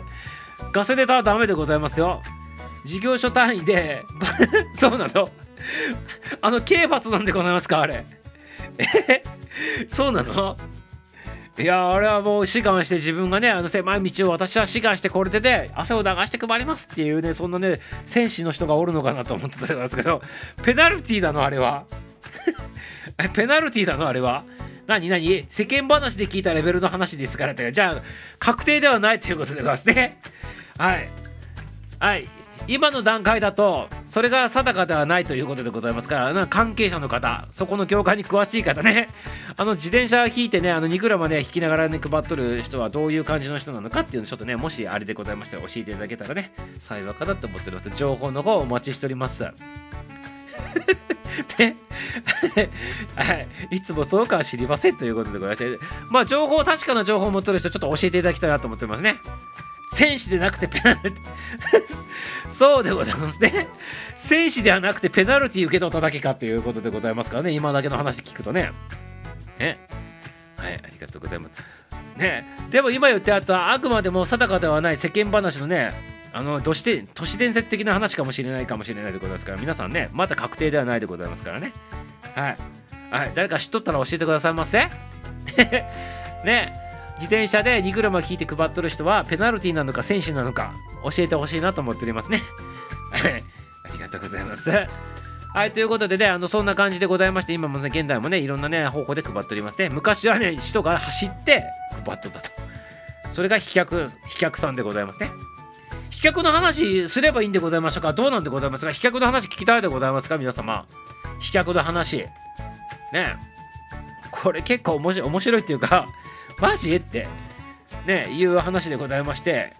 ガセネタはダメでございますよ。事業所単位で、そうなの？あの、刑罰なんでございますか？あれ。え？そうなの？いやあれはもう志願して自分がねあの狭い道を私は志願してこれでね汗を流して配りますっていうねそんなね戦士の人がおるのかなと思ってたんですけどペナルティーなのあれは。ペナルティーなの あれは。何何？世間話で聞いたレベルの話ですからって。じゃあ確定ではないということでございますね。はい。はい。今の段階だとそれが定かではないということでございますから関係者の方そこの業界に詳しい方ね。あの自転車引いてねあの2グラムね引きながらね配っとる人はどういう感じの人なのかっていうのちょっとねもしあれでございましたら教えていただけたらね幸いかなと思っております。情報の方お待ちしております。で、はい、いつもそうかは知りませんということでございまして、まあ、情報、確かな情報を持ってる人、ちょっと教えていただきたいなと思ってますね。戦士でなくてペナルティ そうでございますね。戦士ではなくてペナルティ受け取っただけかということでございますからね、今だけの話聞くとね。ね。はい、ありがとうございます。ね。でも今言ったやつはあくまでも定かではない世間話のね、あの都市都市伝説的な話かもしれないかもしれないでございますから皆さんねまだ確定ではないでございますからねはい、はい、誰か知っとったら教えてくださいませ ね自転車で荷車引いて配っとる人はペナルティなのか戦士なのか教えてほしいなと思っておりますね。ありがとうございます。はい、ということでね、あのそんな感じでございまして、今もね、現代もね、いろんなね、方法で配っておりますね。昔はね、人が走って配っとったと。それが飛脚、飛脚さんでございますね。飛脚の話すればいいんでございましょうか？どうなんでございますか？飛脚の話聞きたいでございますか？皆様。飛脚の話。ねこれ結構面白い面白いっていうか、マジ？ってねいう話でございまして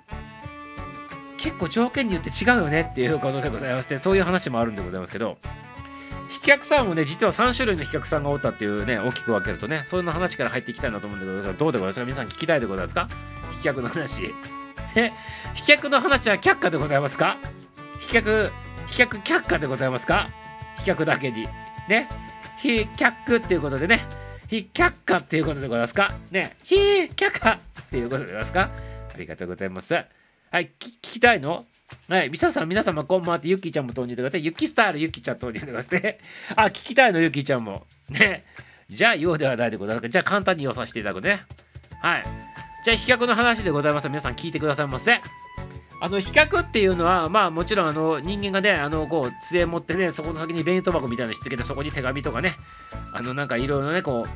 結構条件によって違うよねっていうことでございましてそういう話もあるんでございますけど飛脚さんもね実は3種類の飛脚さんがおったっていうね大きく分けるとねそういう話から入っていきたいなと思うんでございますどうでございますか？皆さん聞きたいでございますか？飛脚の話。ね飛脚の話は却下でございますか？飛脚飛脚却下でございますか？飛脚だけに。ね飛脚っていうことでね非却下っていうことでございますか？ね非却下っていうことでございますか？ありがとうございます。はい、聞きたいの？はい、皆ささん、皆様、こんばんはって、ゆきちゃんも投入してください。ゆきスタール、ゆきちゃん投入してくださいね。あ、聞きたいの、ゆきちゃんも。ね。じゃあ、ようではないでございます。じゃあ、簡単に言わさせていただくね。はい。じゃあ、飛脚の話でございます。皆さん、聞いてくださいませ。あの飛脚っていうのはまあもちろんあの人間がねあのこう杖持ってねそこの先に弁当箱みたいなのしつけてそこに手紙とかねあのなんかいろいろねこ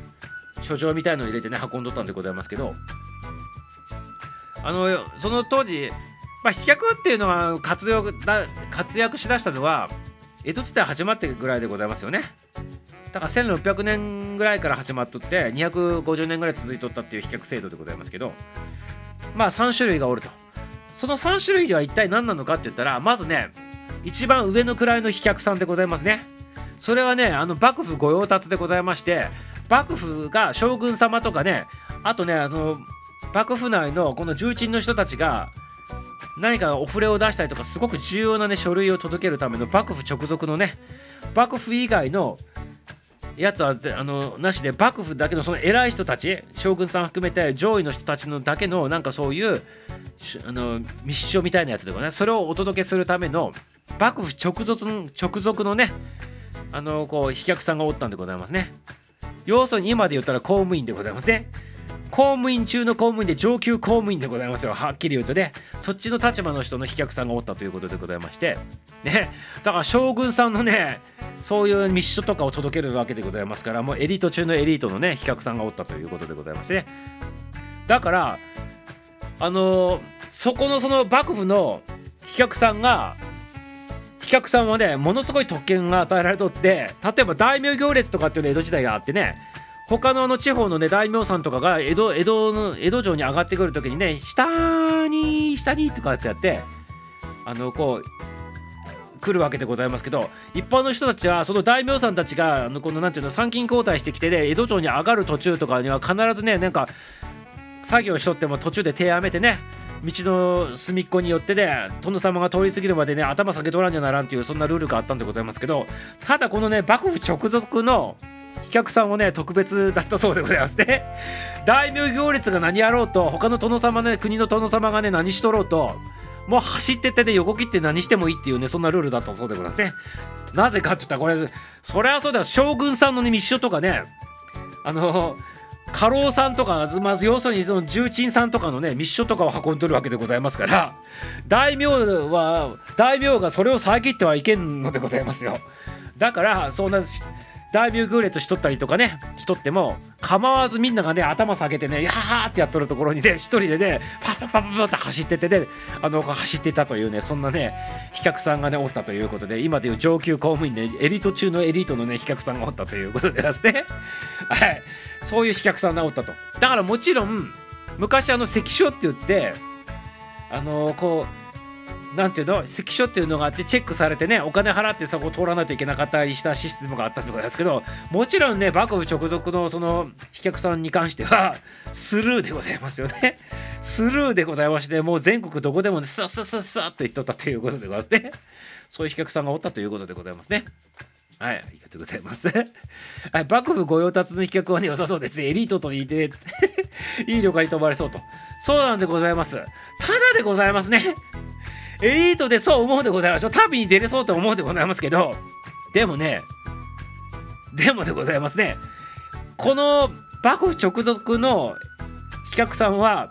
う書状みたいのを入れてね運んどったんでございますけど。あのその当時まあ飛脚っていうのは活躍だ活躍しだしたのは江戸時代始まってぐらいでございますよね。だから1600年ぐらいから始まっとって250年ぐらい続いとったっていう飛脚制度でございますけど。まあ3種類がおると。その3種類では一体何なのかって言ったらまずね一番上の位の飛脚さんでございますね。それはねあの幕府御用達でございまして幕府が将軍様とかねあとねあの幕府内のこの重鎮の人たちが何かお触れを出したりとかすごく重要なね書類を届けるための幕府直属のね幕府以外のやつはあのなしで幕府だけのその偉い人たち将軍さん含めて上位の人たちのだけのなんかそういうあの密書みたいなやつとかねそれをお届けするための幕府直属の直属のねあのこう飛脚さんがおったんでございますね。要するに今で言ったら公務員でございますね。公務員中の公務員で上級公務員でございますよ。はっきり言うとね。そっちの立場の人の飛脚さんがおったということでございまして。ね。だから将軍さんのねそういう密書とかを届けるわけでございますからもうエリート中のエリートのね飛脚さんがおったということでございましてね。だからあのー、そこのその幕府の飛脚さんが飛脚さんはねものすごい特権が与えられとって例えば大名行列とかっていうの江戸時代があってね他のあの地方のね大名さんとかが江戸江戸の江戸城に上がってくる時にね下に下にとかってやってあのこう来るわけでございますけど一般の人たちはその大名さんたちがあのこのなんていうの参勤交代してきてね江戸城に上がる途中とかには必ずねなんか作業しとっても途中で手やめてね道の隅っこによってね殿様が通り過ぎるまでね頭下げとらんじゃならんっていうそんなルールがあったんでございますけどただこのね幕府直属の飛脚さんはね特別だったそうでございますね。大名行列が何やろうと他の殿様ね国の殿様がね何しとろうともう走ってってね横切って何してもいいっていうねそんなルールだったそうでございますね。なぜかって言ったらこれそりゃそうだ将軍さんのね密書とかねあの家老さんとかまず要するにその重鎮さんとかのね密書とかを運んでるわけでございますから大名は大名がそれを遮ってはいけんのでございますよ。だからそんな大名行列しとったりとかねしとっても構わずみんながね頭下げてねやーってやっとるところにね一人でねパッパッパッパッって走っててねあの走ってたというねそんなね飛脚さんがねおったということで今でいう上級公務員で、ね、エリート中のエリートのね飛脚さんがおったということでですねはいそういう飛脚さんがおったとだからもちろん昔あの関所って言ってあのこうなんていうの？関所っていうのがあってチェックされてねお金払ってそこを通らないといけなかったりしたシステムがあったってことですけどもちろんね幕府直属のその飛脚さんに関してはスルーでございますよねスルーでございましてもう全国どこでもねスッスッスッスッと言っとったということでございますねそういう飛脚さんがおったということでございますねはい、ありがとうございます。はい、幕府御用達の飛脚はね、良さそうですね。エリートと言って、いい旅館に泊まれそうと。そうなんでございます。ただでございますね。エリートでそう思うでございます旅に出れそうと思うでございますけど。でもねでもでございますね。この幕府直属の飛脚さんは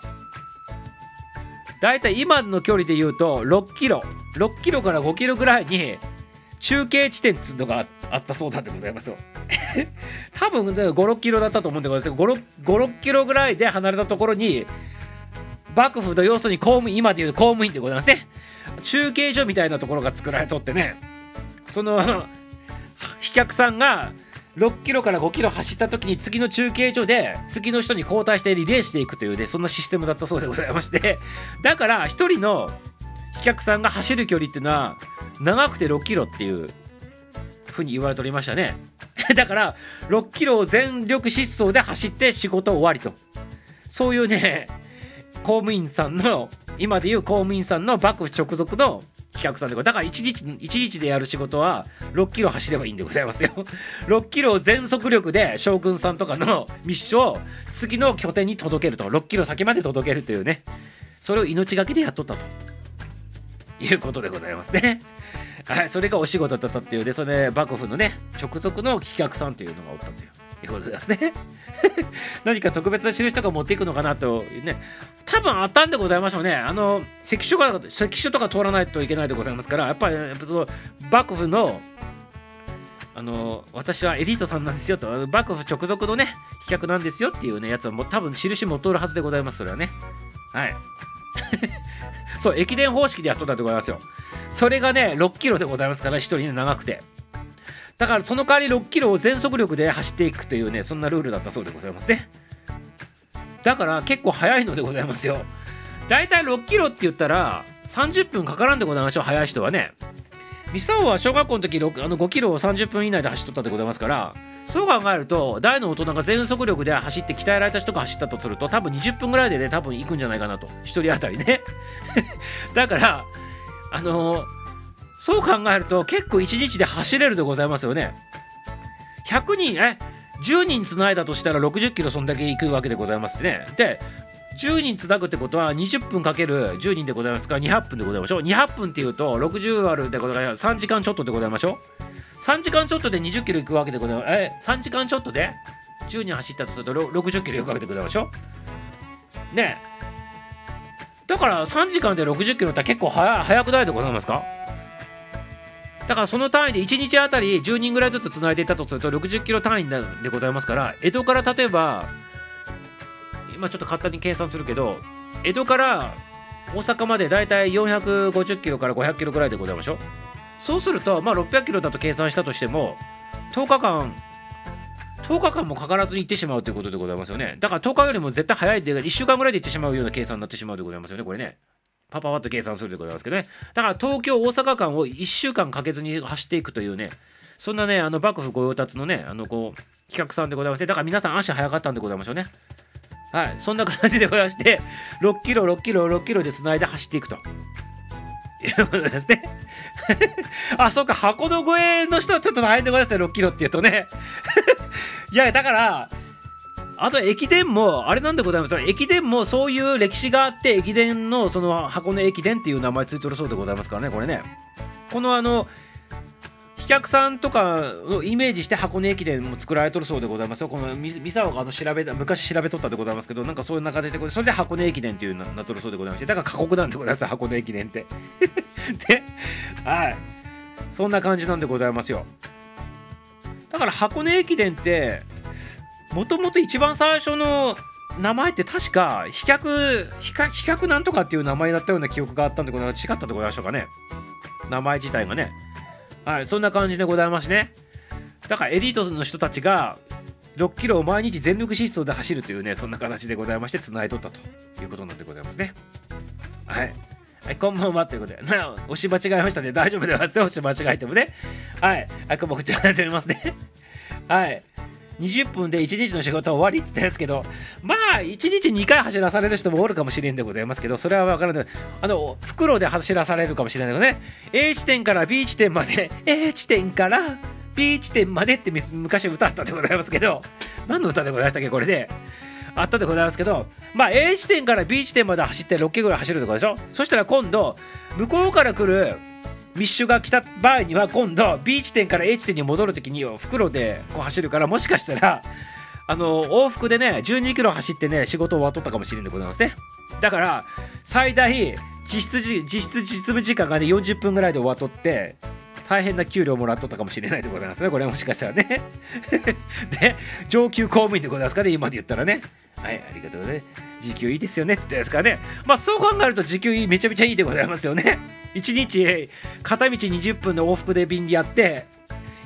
だいたい今の距離で言うと6キロ。6キロから5キロぐらいに中継地点っつうのがあったそうなんでございますよ。多分56キロだったと思うんでございます。56キロぐらいで離れたところに幕府の要するに公務員今でいう公務員でございますね。中継所みたいなところが作られとってね。その 飛脚さんが6キロから5キロ走った時に次の中継所で次の人に交代してリレーしていくというねそんなシステムだったそうでございまして。だから1人の飛脚さんが走る距離っていうのは長くて6キロっていうふに言われておりましたね。だから6キロを全力疾走で走って仕事終わりと。そういうね公務員さんの今でいう公務員さんの幕府直属の企画さんでだから1日 ,1 日でやる仕事は6キロ走ればいいんでございますよ。6キロを全速力で将軍さんとかの密書を次の拠点に届けると。6キロ先まで届けるというね。それを命がけでやっとったと。いうことでございますね。はいそれがお仕事だったっていうでそれで幕府のね直属の企画さんというのがおったという。いうことですね。何か特別な印とか持っていくのかなとね。多分あったんでございましょうね。あの関所が関所とか通らないといけないでございますからやっぱりやっぱその幕府のあの私はエリートさんなんですよと。幕府直属のね飛脚なんですよっていうねやつはもう多分印持っとるはずでございますそれはね。はい。そう駅伝方式でやっとったでございますよ。それがね6キロでございますから1人ね長くて。だからその代わり6キロを全速力で走っていくというねそんなルールだったそうでございますね。だから結構速いのでございますよ。だいたい6キロって言ったら30分かからんでございましょう速い人はね。ミサオは小学校の時6あの5キロを30分以内で走っとったでございますからそう考えると大の大人が全速力で走って鍛えられた人が走ったとすると多分20分ぐらいでね多分行くんじゃないかなと。1人当たりね。だからあのーそう考えると結構1日で走れるでございますよね。100人え10人つないだとしたら60キロそんだけ行くわけでございますね。で10人つなぐってことは20分かける10人でございますか？ら200分でございましょう。200分っていうと60割るでございます。3時間ちょっとでございましょう。3時間ちょっとで20キロ行くわけでございます。え3時間ちょっとで10人走ったとすると60キロ行くわけでございましょう。ねえ。だから3時間で60キロって結構早早くないでございますか？だからその単位で1日あたり10人ぐらいずつつないでいたとすると60キロ単位でございますから江戸から例えば今ちょっと簡単に計算するけど江戸から大阪までだいたい450キロから500キロぐらいでございましょう。そうするとまあ600キロだと計算したとしても10日間10日間もかからずに行ってしまうということでございますよね。だから10日よりも絶対早いで1週間ぐらいで行ってしまうような計算になってしまうでございますよねこれね。パパパッと計算するでございますけどね。だから東京大阪間を1週間かけずに走っていくというねそんなねあの幕府御用達のねあのこう企画さんでございましてだから皆さん足早かったんでございましょうね。はいそんな感じでございまして6キロ6キロ6キロでつないで走っていくと。いうことですね。あそうか箱の越えの人はちょっと大変でございますね6キロっていうとね。いやだからあと駅伝もあれなんでございます？駅伝もそういう歴史があって駅伝のその箱根駅伝っていう名前ついてるそうでございますからねこれね。このあの飛脚さんとかをイメージして箱根駅伝も作られとるそうでございますよ。この三沢があの調べ昔調べとったでございますけどなんかそういう中でそれで箱根駅伝っていうななっとるそうでございまして。だから過酷なんでございます箱根駅伝って。ではい。そんな感じなんでございますよ。だから箱根駅伝ってもともと一番最初の名前って確か飛脚飛脚なんとかっていう名前だったような記憶があったんでこれは違ったでございましょうかね名前自体がねはいそんな感じでございますねだからエリートの人たちが6キロを毎日全力疾走で走るというねそんな形でございまして繋いとったということなんでございますねはいはい、こんばんはということで、な押し間違えましたね。大丈夫でございます。押し間違えてもね。はい。はい、こんばんは、こちらになっておりますね。はい。20分で1日の仕事終わりって言ったんですけど、まあ、1日2回走らされる人もおるかもしれんでございますけど、それは分からない。あの、袋で走らされるかもしれないけどね、A 地点から B 地点まで、A 地点から B 地点までって昔歌ったでございますけど、何の歌でございましたっけ、これで。あったでございますけど、まあ、A 地点から B 地点まで走って6キロぐらい走るとかでしょ？そしたら今度、向こうから来る密集が来た場合には今度 B 地点から A 地点に戻る時に袋でこう走るからもしかしたらあの往復でね12キロ走ってね仕事終わっとったかもしれんでございますね。だから最大実質実質実務時間がね40分ぐらいで終わっとって大変な給料もらっとったかもしれないでございますね。これもしかしたらね。で上級公務員でございますかね。今で言ったらね。はいありがとうね。時給いいですよねって言ったやつからね。まあそう考えると時給いいめちゃめちゃいいでございますよね。1日片道20分の往復で便でやって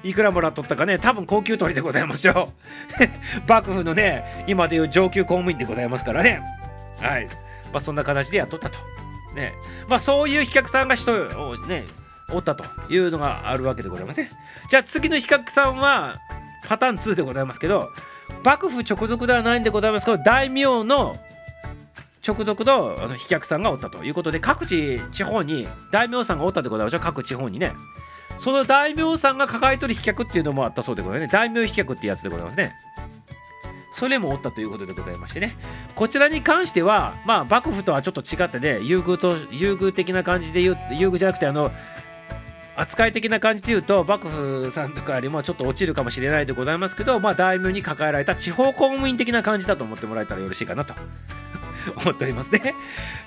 いくらもらっとったかね。多分高級取りでございますよ 幕府のね今でいう上級公務員でございますからね。はい。まあそんな形でやっとったと。ね。まあそういう飛脚さんが人ねおったというのがあるわけでございますねじゃあ次の飛脚さんはパターン2でございますけど幕府直属ではないんでございますけど大名の直属のあの飛脚さんがおったということで各地地方に大名さんがおったでございましょう。各地方にね。その大名さんが抱えとる飛脚っていうのもあったそうでございますね。大名飛脚ってやつでございますね。それもおったということでございましてね。こちらに関してはまあ幕府とはちょっと違ってね優遇と優遇的な感じで言う優遇じゃなくてあの扱い的な感じで言うと幕府さんとかよりもちょっと落ちるかもしれないでございますけどまあ大名に抱えられた地方公務員的な感じだと思ってもらえたらよろしいかなと思っておりますね。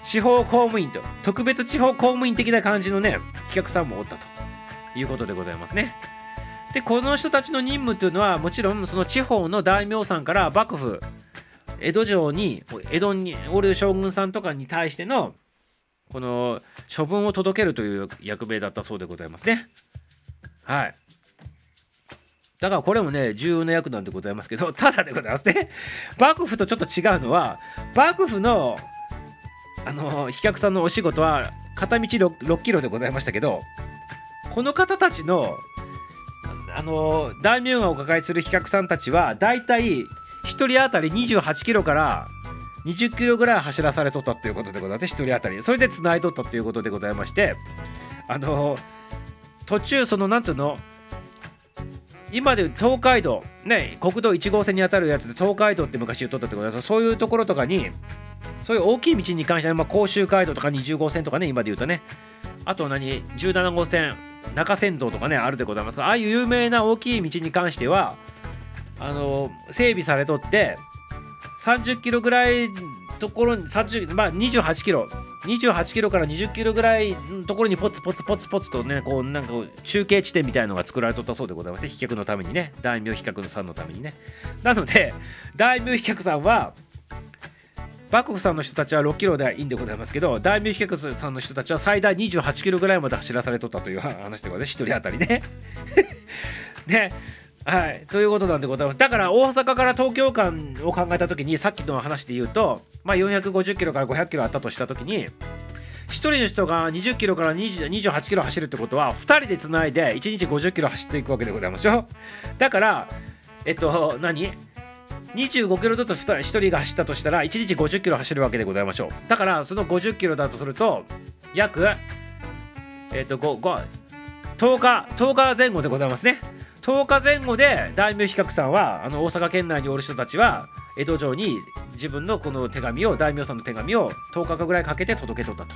地方公務員と、特別地方公務員的な感じのね、企画さんもおったということでございますね。で、この人たちの任務というのは、もちろんその地方の大名さんから幕府、江戸城に、江戸におる将軍さんとかに対しての、この処分を届けるという役目だったそうでございますね。はい。だからこれもね重要な役なんでございますけど ただでございますね幕府とちょっと違うのは幕府のあの飛脚さんのお仕事は片道 6, 6キロでございましたけどこの方たちのあの大名がお抱えする飛脚さんたちはだいたい1人当たり28キロから20キロぐらい走らされとったっていうことでございます1人当たり。それでつないとったということでございましてあの途中その何ていうの今でいう東海道ね国道1号線に当たるやつで東海道って昔言っとったってことです。そういうところとかにそういう大きい道に関しては、まあ、甲州街道とか20号線とかね今で言うとね。あと何？17号線中山道とかねあるでございますがああいう有名な大きい道に関してはあの整備されとって30キロぐらいところに30、まあ、28キロ。28キロから20キロぐらいのところにポツポツポツポツとねこうなんか中継地点みたいのが作られとったそうでございます。飛脚のためにね。大名飛脚のさんのためにね。なので大名飛脚さんは幕府さんの人たちは6キロでいいんでございますけど大名飛脚さんの人たちは最大28キロぐらいまで走らされとったという話でございます。1人当たりね。ね。はい、ということなんでございます。だから大阪から東京間を考えた時にさっきの話で言うと、まあ、450キロから500キロあったとした時に1人の人が20キロから28キロ走るってことは2人でつないで1日50キロ走っていくわけでございますよ。だからえっと何？25キロずつ1人が走ったとしたら1日50キロ走るわけでございましょう。だからその50キロだとすると約えっと5 5 10日10日前後でございますね。10日前後で大名比較さんはあの大阪県内におる人たちは江戸城に自分のこの手紙を大名さんの手紙を10日ぐらいかけて届けとったと。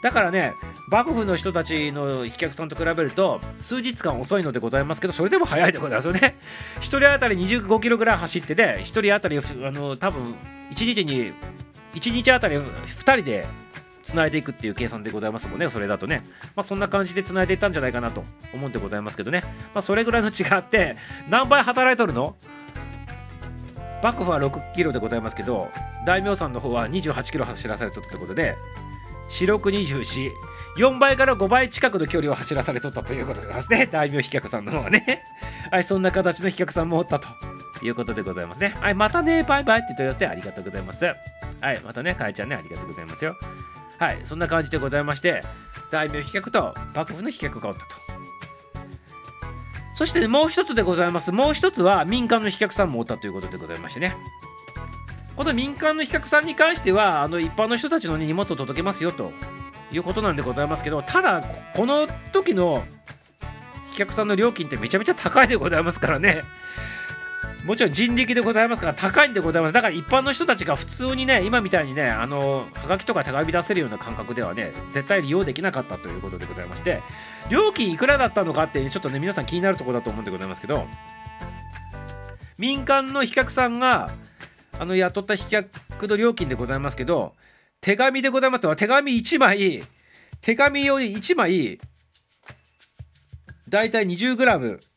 だからね幕府の人たちの飛脚さんと比べると数日間遅いのでございますけどそれでも早いでございますよね。1人当たり25キロぐらい走ってて1人当たりあの多分1日に1日当たり2人でつないでいくっていう計算でございますもんね、それだとね。まあ、そんな感じでつないでいったんじゃないかなと思うんでございますけどね。まあ、それぐらいの違って、何倍働いとるの？幕府は6キロでございますけど、大名さんの方は28キロ走らされとったってことで、四六24、4倍から5倍近くの距離を走らされとったということでございますね。大名飛脚さんの方はね。はい、そんな形の飛脚さんもおったということでございますね。はい、またね、バイバイって問い合わせてありがとうございます。はい、またね、かえちゃんね、ありがとうございますよ。はいそんな感じでございまして大名飛脚と幕府の飛脚がおったと。そして、ね、もう一つでございます。もう一つは民間の飛脚さんもおったということでございましてね。この民間の飛脚さんに関してはあの一般の人たちの、荷物を届けますよと。いうことなんでございますけどただこの時の飛脚さんの料金ってめちゃめちゃ高いでございますからね。もちろん人力でございますから高いんでございます。だから一般の人たちが普通にね今みたいにねあのはがきとか手紙出せるような感覚ではね絶対利用できなかったということでございまして料金いくらだったのかってちょっとね皆さん気になるところだと思うんでございますけど民間の飛脚さんがあの雇った飛脚の料金でございますけど手紙でございますは手紙1枚手紙を1枚だいたい 20g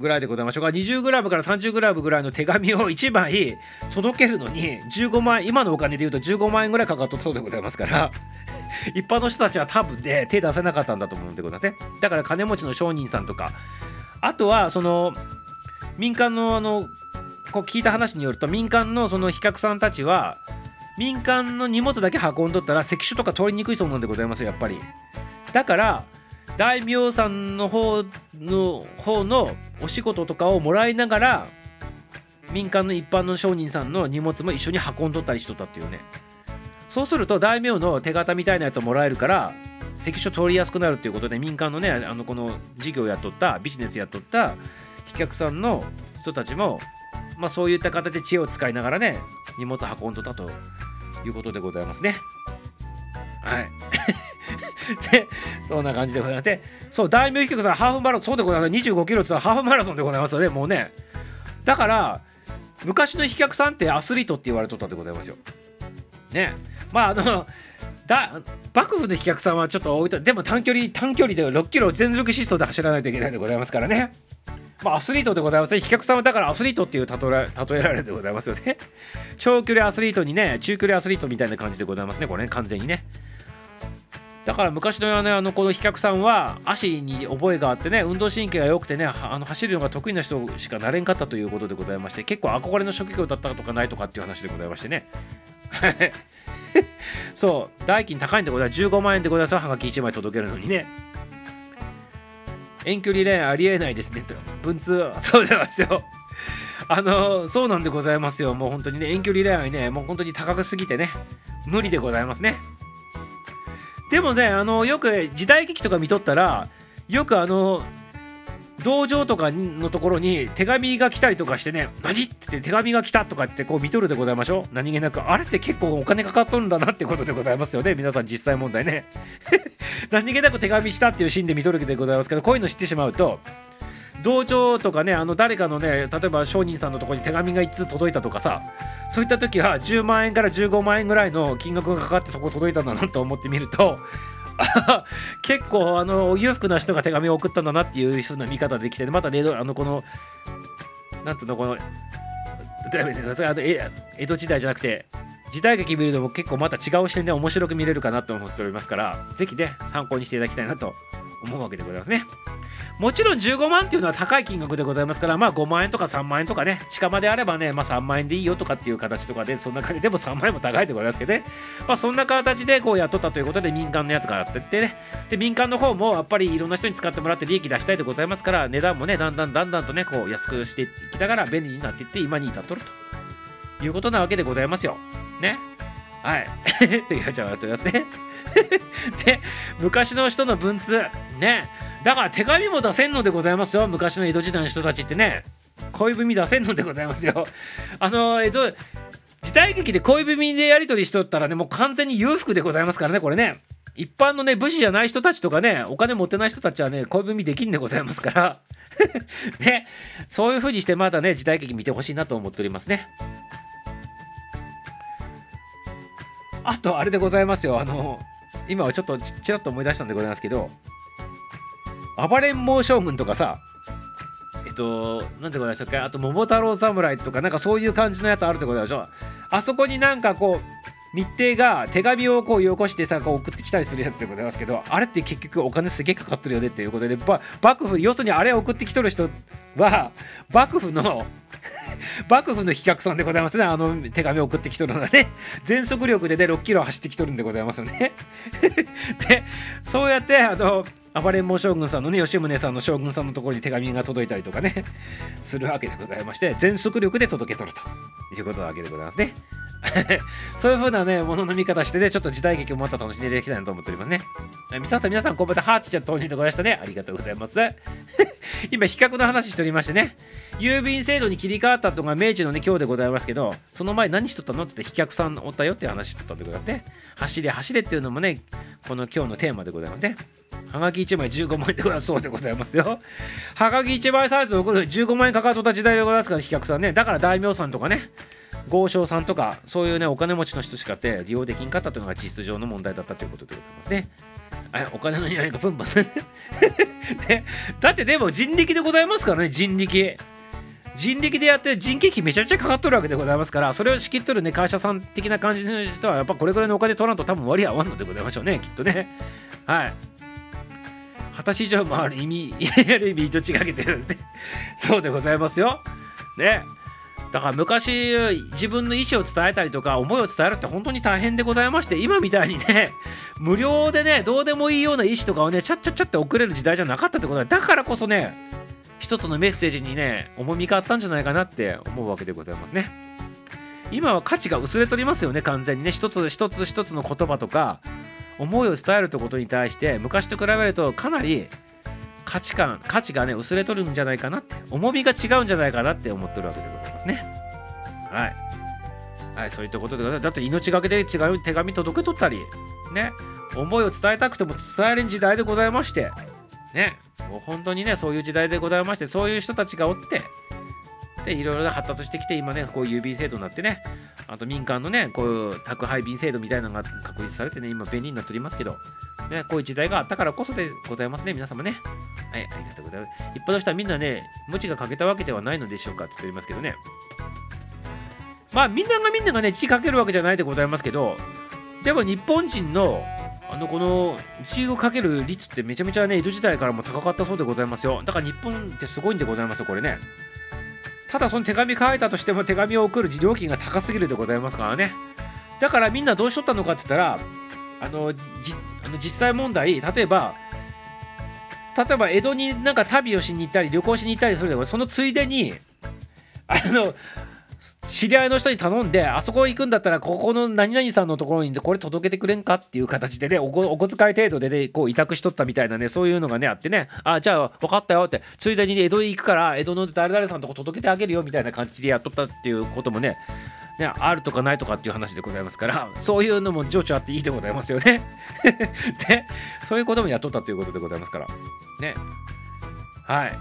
ぐらいでございましょうか。20g から 30g ぐらいの手紙を1枚届けるのに15万円今のお金で言うと15万円ぐらいかかったそうでございますから 一般の人たちは多分で手出せなかったんだと思うんでございますね。だから金持ちの商人さんとか。あとはその民間のあのこう聞いた話によると民間のその飛脚さんたちは民間の荷物だけ運んどったら関所とか通りにくいそうなんでございますよやっぱり。だから大名さんの方の方のお仕事とかをもらいながら民間の一般の商人さんの荷物も一緒に運んどったりしとったっていうね。そうすると大名の手形みたいなやつをもらえるから関所通りやすくなるっていうことで民間のねあのこの事業やっとったビジネスやっとった飛脚さんの人たちもまあそういった形で知恵を使いながらね荷物運んどったということでございますね。はい でそんな感じでございましてそう大名飛脚さんハーフマラソンそうでございます25キロってハーフマラソンでございますよねもうねだから昔の飛脚さんってアスリートって言われとったでございますよねまああのだ幕府の飛脚さんはちょっと置いとでも短距離短距離で6キロ全力疾走で走らないといけないでございますからねまあ、アスリートでございますね。飛脚さんはだからアスリートっていう例え例えられるでございますよね。長距離アスリートにね、中距離アスリートみたいな感じでございますね。これね、完全にね。だから昔のようなあのこの飛脚さんは足に覚えがあってね運動神経が良くてねあの走るのが得意な人しかなれんかったということでございまして結構憧れの職業だったとかないとかっていう話でございましてね。そう代金高いんでございます。15万円でございます。はがき1枚届けるのにね。遠距離恋愛ありえないですねと。文通そうでますよ。あのそうなんでございますよ。もう本当にね遠距離恋愛ねもう本当に高くすぎてね無理でございますね。でもねあのよく時代劇とか見とったらよくあの道場とかのところに手紙が来たりとかしてね「何?」って手紙が来たとかってこう見とるでございましょう何気なくあれって結構お金かかっとるんだなってことでございますよね皆さん実際問題ね 何気なく手紙来たっていうシーンで見とるでございますけどこういうの知ってしまうと道場とかねあの誰かのね例えば商人さんのとこに手紙が1通届いたとかさそういった時は10万円から15万円ぐらいの金額がかかってそこ届いたんだなと思ってみると 結構あの裕福な人が手紙を送ったんだなっていう風な見方できてねまたねあのこのなんつうのこの江戸時代じゃなくて時代劇見るのも結構また違う視点で面白く見れるかなと思っておりますから是非ね参考にしていただきたいなと思うわけでございますね。もちろん15万っていうのは高い金額でございますから、まあ5万円とか3万円とかね、近場であればね、まあ3万円でいいよとかっていう形とかで、そんな感じでも3万円も高いでございますけどね、まあそんな形でこう雇ったということで民間のやつがやってってね、で民間の方もやっぱりいろんな人に使ってもらって利益出したいでございますから、値段もね、だんだんだんだんとね、こう安くしていきながら便利になっていって、今に至っとるということなわけでございますよ。ね。はい。次はじゃあやってますね。で、昔の人の文通、ね。だから手紙も出せんのでございますよ昔の江戸時代の人たちってね恋文出せんのでございますよ あの江戸時代劇で恋文でやり取りしとったらねもう完全に裕福でございますからねこれね一般のね武士じゃない人たちとかねお金持ってない人たちはね恋文できんでございますから ねそういう風にしてまだね時代劇見てほしいなと思っておりますねあとあれでございますよ。あの今はちょっとちらっと思い出したんでございますけど暴れん坊将軍とかさえっとなんてございましたっけ？あと桃太郎侍とかなんかそういう感じのやつあるってことでしょ？あそこになんかこ日程が手紙をこうよこしてさこう送ってきたりするやつでございますけどあれって結局お金すげえかかっとるよねっていうことで幕府要するにあれ送ってきとる人は幕府の 幕府の飛脚さんでございますね。あの手紙を送ってきとるのがね。全速力でね6キロ走ってきとるんでございますよね。でそうやってあの暴れん坊将軍さんのね吉宗さんの将軍さんのところに手紙が届いたりとかね するわけでございまして全速力で届け取るということなわけでございますね そういう風なね、ものの見方してね、ちょっと時代劇をまた楽しんでいただきたいなと思っておりますね。皆さん、皆さん、こんばんは。ハーチちゃん投入でございましたね。ありがとうございます。今、比較の話しておりましてね、郵便制度に切り替わったのが明治のね、今日でございますけど、その前何しとったのって飛脚さんおったよっていう話しとったんでございますね。走れ、走れっていうのもね、この今日のテーマでございますね。はがき1枚15万円でございます。そうでございますよ。はがき1枚サイズを送る15万円かかっとった時代でございますから、飛脚さんね。だから大名さんとかね、豪商さんとか、そういうね、お金持ちの人しかって利用できんかったというのが実質上の問題だったということでございますね。あお金の匂いがプンプン ね、だってでも人力でございますからね、人力。人力でやって人件費めちゃめちゃかかっとるわけでございますからそれを仕切っとるね会社さん的な感じの人はやっぱこれぐらいのお金取らんと多分割合合わんのでございましょうねきっとねはい二十歳以上もある意味 ある意味命がけてるんで そうでございますよ。ね。だから昔自分の意思を伝えたりとか思いを伝えるって本当に大変でございまして今みたいにね 無料でねどうでもいいような意思とかをねちゃっちゃっちゃって送れる時代じゃなかったってことだだからこそね一つのメッセージにね重みがあったんじゃないかなって思うわけでございますね。今は価値が薄れとりますよね完全にね。一つ一つ一つの言葉とか思いを伝えるってことに対して昔と比べるとかなり価値観価値がね薄れとるんじゃないかなって重みが違うんじゃないかなって思ってるわけでございますね。はい。はいそういったことでだって命がけで違う手紙届けとったりね思いを伝えたくても伝えれん時代でございましてねもう本当にねそういう時代でございましてそういう人たちがおってでいろいろ発達してきて今ねこういう郵便制度になってねあと民間のねこういう宅配便制度みたいなのが確立されてね今便利になっておりますけどねこういう時代があったからこそでございますね皆様ね。はいありがとうございます。一般の人はみんなね無知が欠けたわけではないのでしょうかって言っておりますけどね。まあみんながみんながね血かけるわけじゃないでございますけどでも日本人のあのこの血をかける率ってめちゃめちゃね江戸時代からも高かったそうでございますよ。だから日本ってすごいんでございますよこれね。ただその手紙書いたとしても手紙を送る料金が高すぎるでございますからね。だからみんなどうしとったのかって言ったらあのあの実際問題例えば例えば江戸になんか旅をしに行ったり旅行しに行ったりするでそのついでにあの知り合いの人に頼んであそこ行くんだったらここの何々さんのところにこれ届けてくれんかっていう形でねお小遣い程度でねこう委託しとったみたいなねそういうのがねあってねあじゃあ分かったよって。ついでに、ね、江戸に行くから江戸の誰々さんのとこ届けてあげるよみたいな感じでやっとったっていうこともねね、あるとかないとかっていう話でございますからそういうのも情緒あっていいでございますよね。で そういうこともやっとったということでございますから。ね。はい。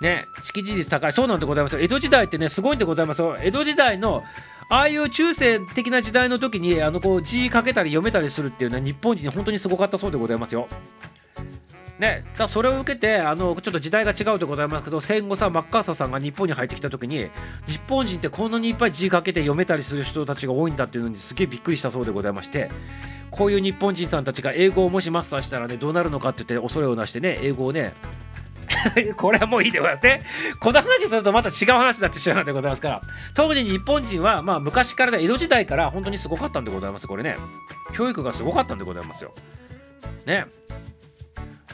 ね識字率高い。そうなんでございます江戸時代ってねすごいんでございます江戸時代のああいう中世的な時代の時にあのこう字書けたり読めたりするっていうのは日本人に本当にすごかったそうでございますよ。ね、だそれを受けてあのちょっと時代が違うでございますけど戦後さマッカーサーさんが日本に入ってきた時に日本人ってこんなにいっぱい字書けて読めたりする人たちが多いんだっていうのにすげえびっくりしたそうでございましてこういう日本人さんたちが英語をもしマスターしたらねどうなるのかって言って恐れをなしてね英語をね これはもういいでございますね。この話するとまた違う話になってしまうんでございますから。特に日本人は、まあ昔からね、江戸時代から本当にすごかったんでございます。これね。教育がすごかったんでございますよ。ね。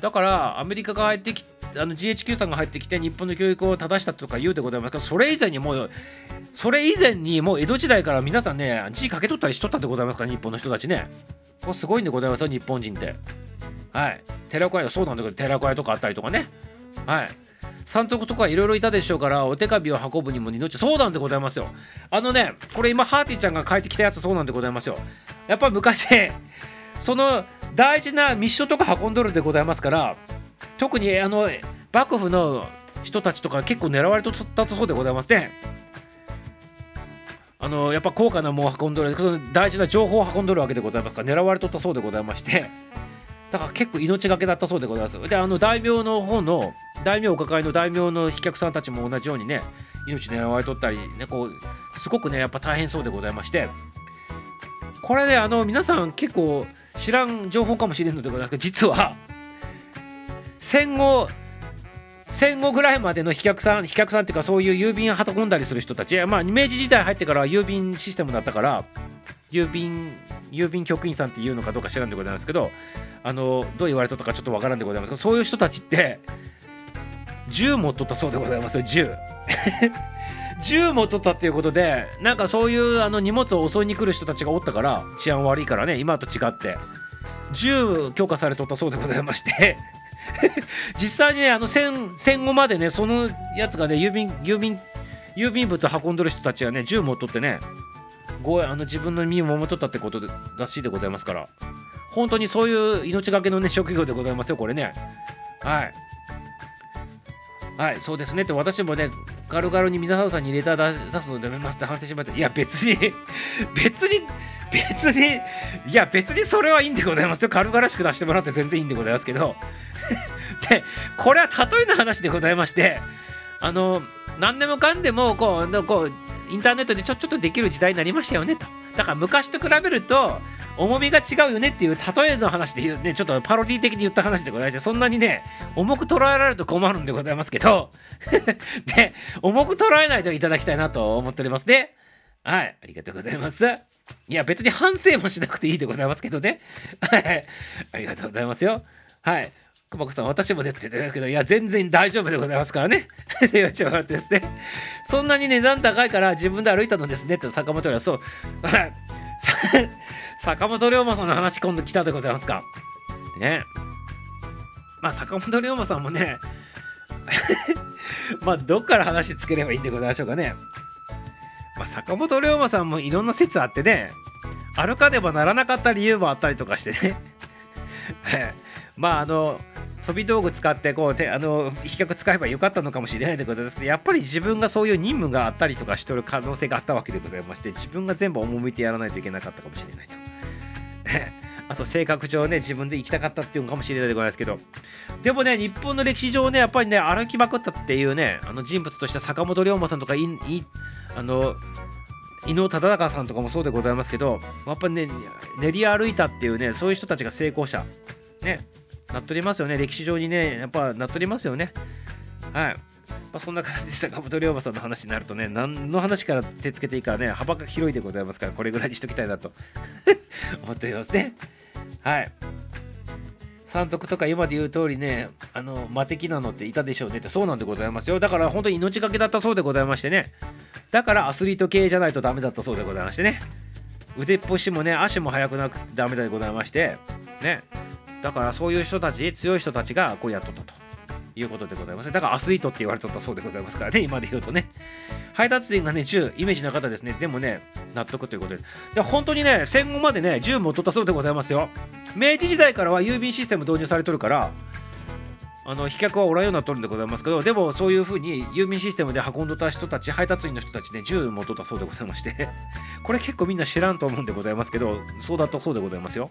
だからアメリカが入ってきあの GHQ さんが入ってきて日本の教育を正したとか言うでございますがそれ以前にもうそれ以前にもう江戸時代から皆さんね字かけとったりしとったでございますから日本の人たちねこれすごいんでございますよ日本人ってはい寺子屋そうなんだけど寺子屋とかあったりとかねはい。三徳とかいろいろいたでしょうからお手紙を運ぶにも二のちそうなんでございますよ。あのねこれ今ハーティーちゃんが書いてきたやつそうなんでございますよ。やっぱ昔 その大事な密書とか運んどるでございますから特にあの幕府の人たちとか結構狙われとったそうでございますね。あのやっぱ高価なものを運んどる大事な情報を運んどるわけでございますから狙われとったそうでございまして。だから結構命がけだったそうでございます。であの大名の方の大名お抱えの大名の飛脚さんたちも同じようにね命狙われとったりねこうすごくねやっぱ大変そうでございまして。これねあの皆さん結構知らん情報かもしれんのでございますけど実は戦後戦後ぐらいまでの飛脚さん飛脚さんっていうかそういう郵便を運んだりする人たちまあ明治時代入ってから郵便システムだったから郵便郵便局員さんっていうのかどうか知らんでございますけどあのどう言われたとかちょっとわからんでございますけどそういう人たちって銃持っとったそうでございますよ銃。銃持っとったっていうことでなんかそういうあの荷物を襲いに来る人たちがおったから治安悪いからね今と違って銃強化されとったそうでございまして。実際にねあの戦戦後までねそのやつがね郵便郵便郵便物運んどる人たちはね銃持っとってねごあの自分の身を守っとったってことでらしいでございますから。本当にそういう命がけのね職業でございますよこれね。はい。はい。そうですねって私もね軽々に皆さんにレター出すのでめますって反省しましたいや別に 別に別にいや別にそれはいいんでございますよ。軽々しく出してもらって全然いいんでございますけど。でこれは例えの話でございましてあの何でもかんでもこうこうインターネットでちょちょっとできる時代になりましたよねと。だから昔と比べると重みが違うよねっていう例えの話で言うねちょっとパロディ的に言った話でございましてそんなにね重く捉えられると困るんでございますけど。で 重く捉えないといただきたいなと思っておりますね。はいありがとうございます。いや別に反省もしなくていいでございますけどね。はいありがとうございますよ。はい熊子さん、私もですって言ってますけど、いや、全然大丈夫でございますからね。言われてですね。そんなに値段高いから自分で歩いたのですねって坂本龍は、そう。坂本龍馬さんの話今度来たでございますか。ね。まあ、坂本龍馬さんもね、まあ、どっから話つければいいんでございましょうかね。まあ、坂本龍馬さんもいろんな説あってね、歩かねばならなかった理由もあったりとかしてね。まあ、あの、飛び道具使ってこうてあの飛脚使えばよかったのかもしれないということですけどやっぱり自分がそういう任務があったりとかしてる可能性があったわけでございまして自分が全部赴いてやらないといけなかったかもしれないと。あと性格上ね自分で行きたかったっていうのかもしれない。でございますけどでもね日本の歴史上ねやっぱりね歩きまくったっていうねあの人物として坂本龍馬さんとかいいあの伊能忠敬さんとかもそうでございますけどやっぱりね練り歩いたっていうねそういう人たちが成功者。ね。なっとりますよね。歴史上にねやっぱなっとりますよね。はい。まあ、そんな感じで坂本龍馬さんの話になるとね何の話から手つけていいかね幅が広いでございますからこれぐらいにしときたいなと 思っておりますね。はい。三徳とか今で言う通りねあの魔的なのっていたでしょうねってそうなんでございますよ。だから本当に命がけだったそうでございましてね。だからアスリート系じゃないとダメだったそうでございましてね。腕っぽしもね足も速くなくダメでございましてね。だからそういう人たち強い人たちがこうやっとったということでございますだからアスリートって言われとったそうでございますからね 今で言うとね。配達員がね銃イメージの方ですね。でもね納得ということで。で本当にね戦後までね銃も取ったそうでございますよ。明治時代からは郵便システム導入されとるからあの飛脚はおらんようになっとるんでございますけどでもそういうふうに郵便システムで運んどった人たち配達員の人たちね銃持っとったそうでございまして。これ結構みんな知らんと思うんでございますけどそうだったそうでございますよ。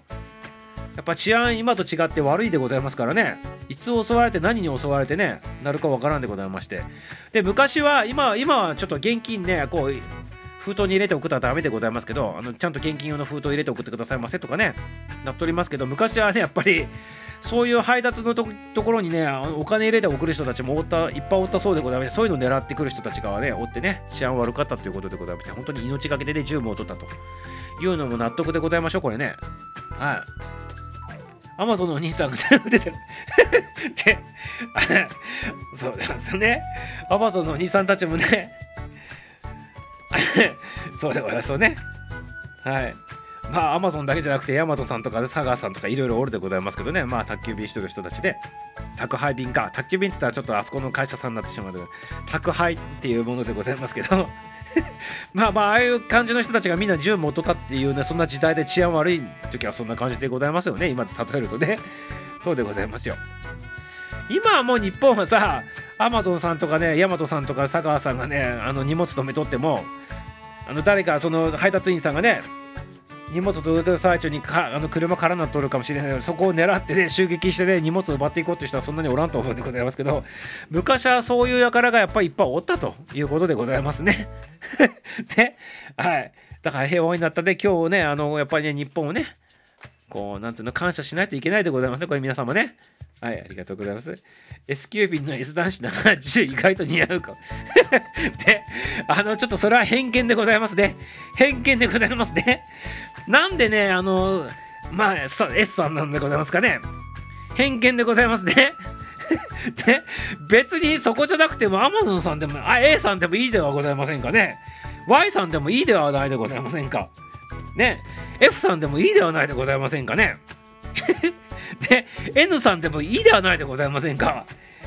やっぱ治安今と違って悪いでございますからね。いつ襲われて何に襲われてねなるかわからんでございまして。で昔は今今はちょっと現金ねこう封筒に入れておくとはダメでございますけどあのちゃんと現金用の封筒入れて送ってくださいませとかねなっておりますけど昔はねやっぱりそういう配達のところにねお金入れて送る人たちもおったいっぱいおったそうでございましてそういうのを狙ってくる人たちがねおってね治安悪かったということでございまして本当に命がけでね銃も取ったというのも納得でございましょうこれね。はい。アマゾンのお兄さんが出てる。でそうですよね。アマゾンのお兄さんたちもね。そうでございますよね。はい。まあアマゾンだけじゃなくてヤマトさんとか佐川さんとかいろいろおるでございますけどね。まあ宅急便してる人たちで。宅配便か。宅急便って言ったらちょっとあそこの会社さんになってしまう宅配っていうものでございますけど。まあまあああいう感じの人たちがみんな銃持っとったっていうねそんな時代で治安悪い時はそんな感じでございますよね。今で例えるとね。そうでございますよ。今はもう日本はさアマゾンさんとかねヤマトさんとか佐川さんがねあの荷物止めとってもあの誰かその配達員さんがね荷物届ける最中にかあの車からなっとるかもしれないけどそこを狙ってね襲撃してね荷物を奪っていこうという人はそんなにおらんと思うんでございますけど 昔はそういう輩がやっぱりいっぱいおったということでございますね。ではいだから平和になったで今日ねあのやっぱりね日本をねこうなんていうの感謝しないといけないでございますねこれ皆様ね。はい、ありがとうございます。S 級便の S 男子なら10意外と似合うか。で、あの、ちょっとそれは偏見でございますね。偏見でございますね。なんでね、あの、まあ、S さんなんでございますかね。偏見でございますね。で、別にそこじゃなくても Amazon さんでも、あ、A さんでもいいではございませんかね。Y さんでもいいではないでございませんか。ね、F さんでもいいではないでございませんかね。で N さんでもいいではないでございませんか。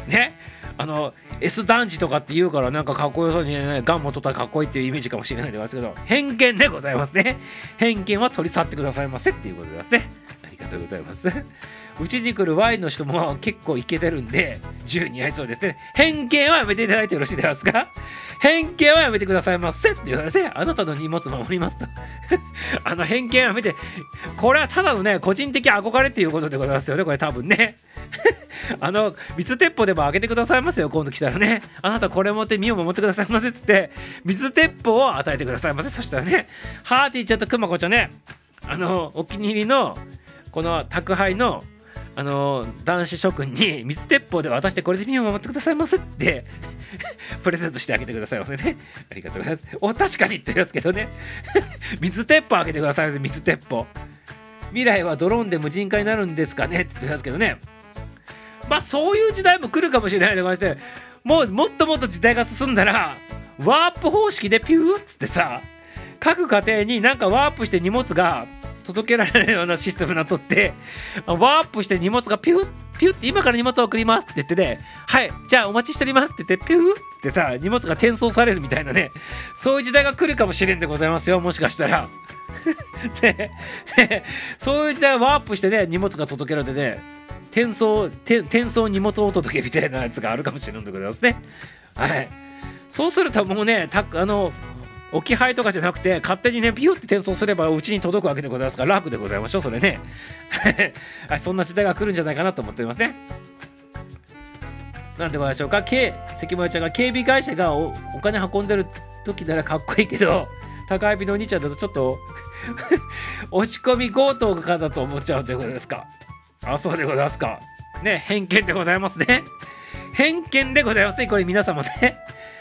ね。あの S 男児とかって言うからなんかかっこよそうにねガンも取ったらかっこいいっていうイメージかもしれないですけど偏見でございますね。偏見は取り去ってくださいませっていうことですね。ありがとうございます。うちに来る Y の人も結構いけてるんで10に合いそうですね。偏見はやめていただいてよろしいですか？偏見はやめてくださいませって言われてあなたの荷物守りますと。あの偏見はやめてこれはただのね個人的憧れっていうことでございますよねこれ多分ね。あの水鉄砲でも開けてくださいますよ今度来たらね。あなたこれ持って身を守ってくださいませっつって水鉄砲を与えてくださいませ。そしたらねハーティーちゃんとくまこちゃんねあのお気に入りのこの宅配のあの男子諸君に 水鉄砲で渡してこれで身を守ってくださいませって プレゼントしてあげてくださいませね。ありがとうございます。お確かにって言いますけどね。水鉄砲あげてくださいませ水鉄砲。未来はドローンで無人化になるんですかねって言ってますけどね。まあそういう時代も来るかもしれないと思いましてもうもっともっと時代が進んだらワープ方式でピューっつってさ各家庭になんかワープして荷物が届けられるようなシステムなっとってワープして荷物がピュッピュッて今から荷物を送りますって言ってねはいじゃあお待ちしておりますって言ってピュッってさ荷物が転送されるみたいなねそういう時代が来るかもしれんでございますよもしかしたら。で そういう時代ワープしてね荷物が届けられてね転送転送荷物お届けみたいなやつがあるかもしれんでございますね。はい。そうするともうねたあの置き配とかじゃなくて勝手にねピュって転送すればうちに届くわけでございますから楽でございましょうそれね。はいそんな時代が来るんじゃないかなと思っておりますね。なんでございましょうか？K 関森ちゃんが警備会社がお金運んでる時ならかっこいいけど高いびのお兄ちゃんだとちょっと 押し込み強盗かだと思っちゃうということですか。あそうでございますか。ね偏見でございますね。偏見でございますねこれ皆様ね。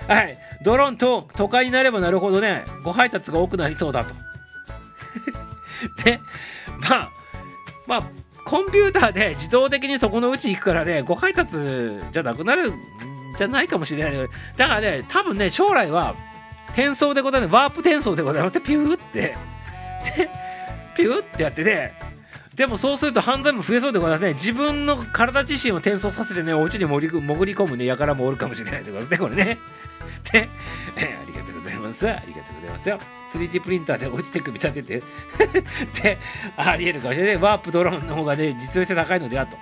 はい。ドローンと都会になればなるほどねご配達が多くなりそうだと。でまあまあコンピューターで自動的にそこのうち行くからねご配達じゃなくなるんじゃないかもしれない。だからね多分ね将来は転送でございますワープ転送でございますピューってピューってやってねでもそうすると犯罪も増えそうでございますね。自分の体自身を転送させてねお家に潜り込むねやからもおるかもしれないでございますねこれね、ありがとうございます。ありがとうございますよ。3D プリンターで落ちて組み立てて。で、ありえるかもしれない。ワープドローンの方がね、実用性高いのではと。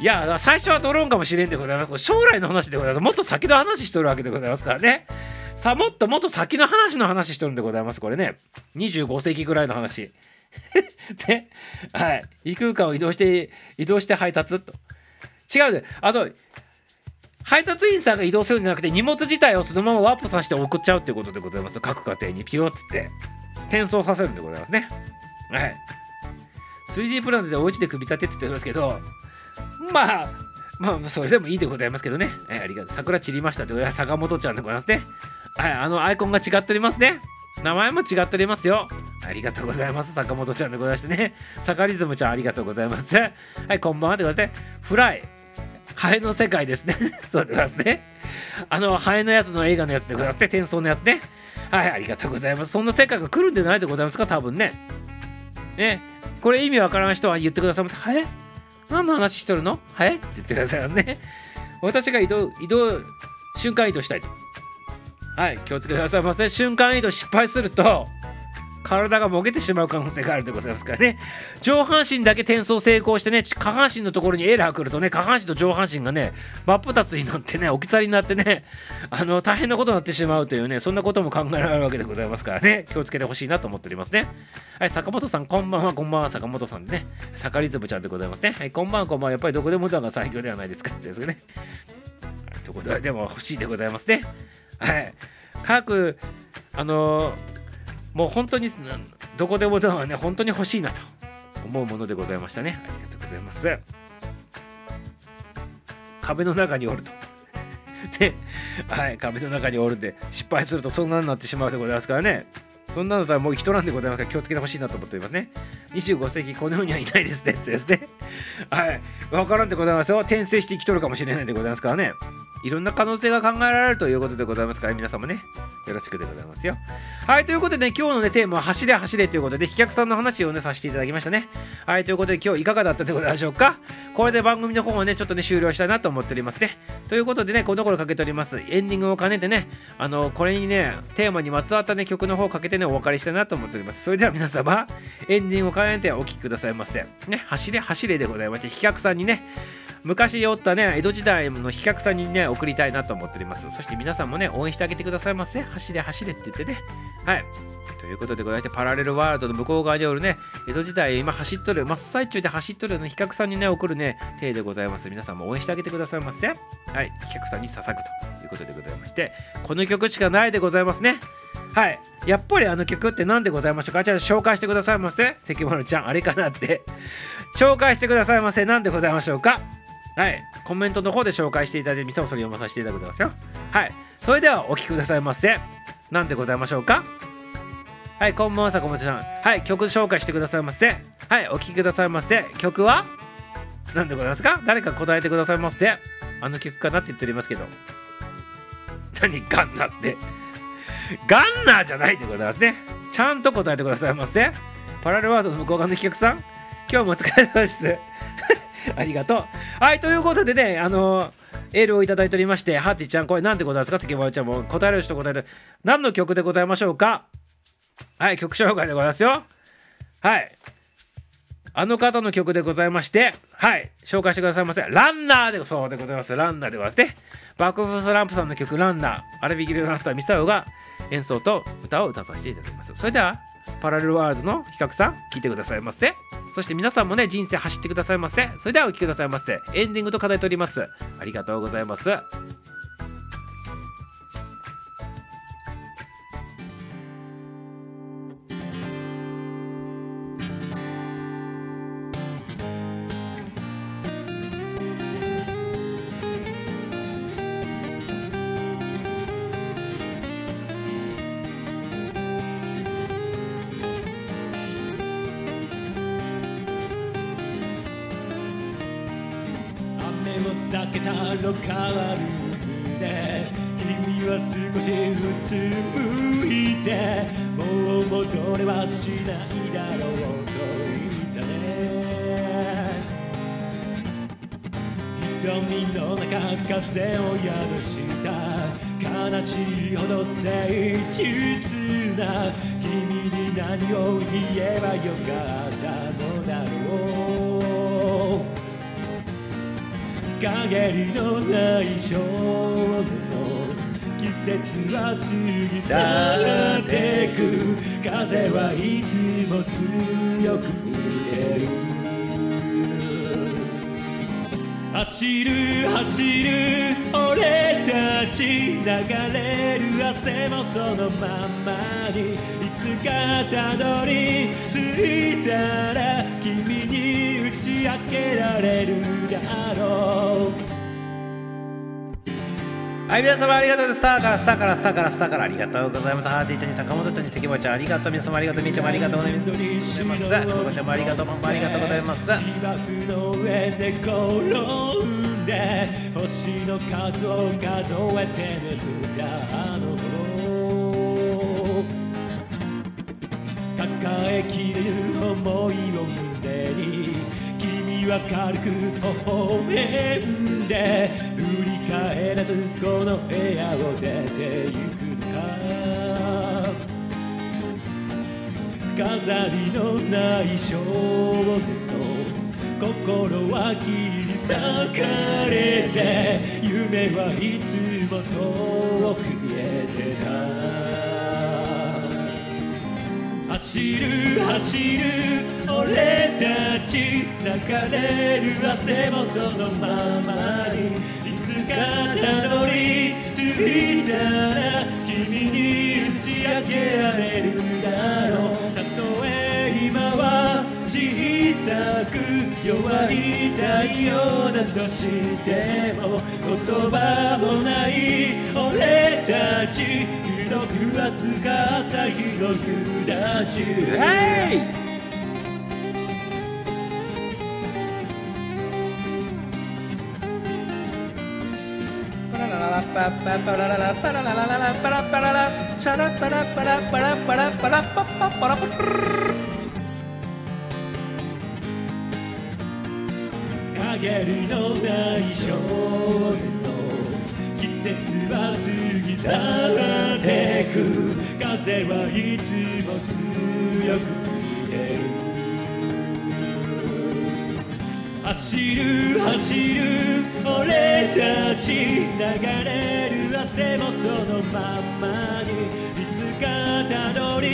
いや最初はドローンかもしれんでございます将来の話でございます。もっと先の話しとるわけでございますからね。さあもっともっと先の話の話しとるんでございますこれね。25世紀ぐらいの話。ねはい。異空間を移動して移動して配達と。違うで。あの配達員さんが移動するんじゃなくて荷物自体をそのままワープさせて送っちゃうっていうことでございます各家庭にピヨッつって転送させるんでございますねはい 3D プランでお家で組み立てって言ってますけどまあまあそれでもいいでございますけどね、はい、ありがとう桜散りましたってことで坂本ちゃんでございますねはいあのアイコンが違っておりますね名前も違っておりますよ。ありがとうございます。坂本ちゃんでございましてね。サカリズムちゃんありがとうございます。はい、こんばんはでございますね。フライ。ハエの世界ですね。そうでますね。あの、ハエのやつの映画のやつでございますね。転送のやつね。はい、ありがとうございます。そんな世界が来るんでないでございますか、多分ね。ね。これ意味わからない人は言ってくださいませ。ハエ？何の話しとるの？ハエ？って言ってくださいね。私が移動、移動、瞬間移動したいと。はい、気をつけくださいませ。瞬間移動失敗すると、体がもげてしまう可能性があるということですからね。上半身だけ転送成功してね下半身のところにエラー来るとね下半身と上半身がね真っ二つになってね置き去りになってねあの大変なことになってしまうというねそんなことも考えられるわけでございますからね。気をつけてほしいなと思っておりますね。はい坂本さんこんばんは。こんばんは。坂本さんでね。坂リズムちゃんでございますね。はいこんばんはこんばんは。やっぱりどこでもドアが最強ではないですかってですねはい、ということででも欲しいでございますねはい各あのーもう本当にどこでもドアはね本当に欲しいなと思うものでございましたね。ありがとうございます。壁の中におると。で、はい壁の中におるんで失敗するとそんなになってしまうでございますからね。そんなのとはもう人なんでございますから気をつけてほしいなと思っておりますね。25世紀この世にはいないですねってですね。はい。わからんでございますよ。転生して生きとるかもしれないでございますからね。いろんな可能性が考えられるということでございますから皆様ねよろしくでございますよはいということでね今日のねテーマは走れ走れということで飛脚さんの話をねさせていただきましたねはいということで今日いかがだったでございましょうかこれで番組の方をねちょっとね終了したいなと思っておりますねということでねこのところかけておりますエンディングを兼ねてねあのこれにねテーマにまつわったね曲の方をかけてねお別れしたいなと思っております。それでは皆様エンディングを兼ねてお聴きくださいませ。ね走れ走れでございまして飛脚さんにね昔おったね江戸時代の飛脚さんにね送りたいなと思っております。そして皆さんもね応援してあげてくださいませ。走れ走れって言ってね。はい。ということでございましてパラレルワールドの向こう側におるね江戸時代今走っとる真っ最中で走っとるの飛脚さんにね送るね体でございます。皆さんも応援してあげてくださいませ。はい。飛脚さんに捧ぐということでございましてこの曲しかないでございますね。はいやっぱりあの曲って何でございましょうか？じゃあ紹介してくださいませ関丸ちゃんあれかなって 紹介してくださいませ何でございましょうか？はい、コメントの方で紹介していただいて、店をそれ読まさせていただきますよ。はい、それではお聴きくださいませ。何でございましょうか？はい、こんばんは、坂本さん。はい、曲紹介してくださいませ。はい、お聴きくださいませ。曲は？何でございますか？誰か答えてくださいませ。あの曲かなって言っておりますけど。何ガンナって。ガンナーじゃないでございますね。ちゃんと答えてくださいませ。パラレルワードの向こう側の企画さん、今日もお疲れ様です。ありがとう。はい、ということでね、あのー、エールをいただいておりまして、ハッチちゃん、これ何でございますか？関丸ちゃんも答える人答える。何の曲でございましょうか？はい、曲紹介でございますよ。はい。あの方の曲でございまして、はい、紹介してくださいませ。ランナーで、そうでございます。ランナーでございますね。バックオフスランプさんの曲、ランナー、アラビギルマスター、ミスタウが演奏と歌を歌わせていただきます。それでは、パラレルワールドの比較さん、聞いてくださいませ。そして皆さんもね、人生走ってくださいませ。それではお聴きくださいませ。エンディングと課題とります。ありがとうございます。つむいてもう戻れはしないだろうと言ったね瞳の中風を宿した悲しいほど誠実な君に何を言えばよかったのだろう。陰りのない少年節は過ぎ去ってく風はいつも強く吹いてる走る走る俺たち流れる汗もそのままに。いつかたどり着いたら君に打ち明けられるだろう。はい、皆様ありがとうです。スターから、スターから、スターから、スターから、ありがとうございます。ハーティーちゃんに、坂本ちゃんに、関本ちゃん、ありがとう。皆様ありがとう。みーちゃんもありがとうございます。久保ちゃんもありがとう。ママもありがとうございます。芝生の上で転んで星の数を数えて眠ったあの頃抱えきれる思いを胸は軽く微笑んで振り返らずこの部屋を出てゆくのか飾りのない少年の心は切り裂かれて夢はいつも遠く見えてた走る走る俺たち流れる汗もそのままにいつかたどり着いたら君に打ち明けられるだろうたとえ今は小さく弱い太陽だとしても言葉もない俺たちどく熱かったひどくだち。パラララパッパパラララパラララララパラパララシャラパラパラパラパラパラパッパパラパ陰りのない少年節は過ぎ去ってく風はいつも強く吹いてる走る走る俺たち流れる汗もそのまんまにいつかたどり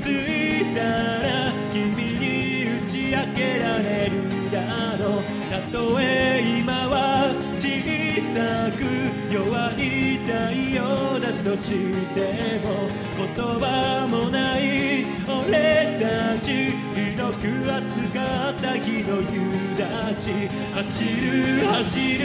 着いたら君に打ち明けられるだろうたとえ今は小さく弱い太陽だとしても言葉もない俺たちひどく熱かった日の夕立走る走る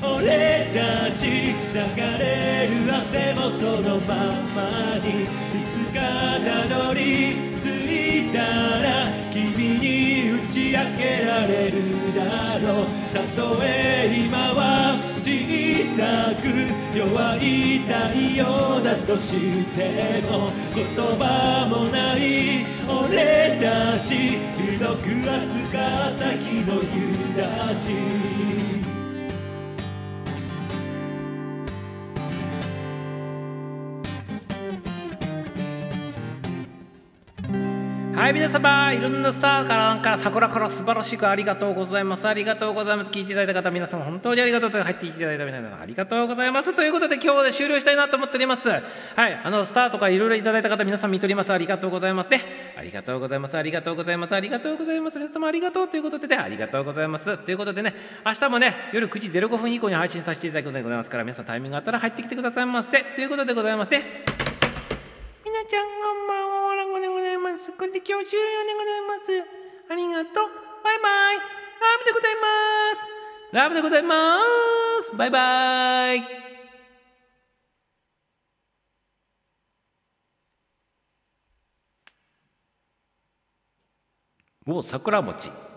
俺たち流れる汗もそのままにいつかたどり着いたら君に打ち明けられるだろうたとえ今は小さく弱い太陽だとしても言葉もない俺たちひどく扱った日の夕立はい、皆様、いろんなスターからなんか桜から素晴らしくありがとうございます。ありがとうございます。聞いていただいた方、皆様本当にありがとうと入っていただいた皆さんありがとうございます。ということで今日で終了したいなと思っております。はい、あのスターとかいろいろいただいた方、皆さん見とります。ありがとうございますね。ありがとうございます。ありがとうございます。ありがとうございます。皆様ありがとうということでね、ありがとうございます。ということでね、明日もね、夜9時05分以降に配信させていただくのでございますから、皆さんタイミングがあったら入ってきてくださいませ。ということでございますね。ちゃんこんばんは。わらごでございます。これで今日終了でございます。ありがとう。バイバイ。ラブでございます。ラブでございます。バイバイ。もう桜餅。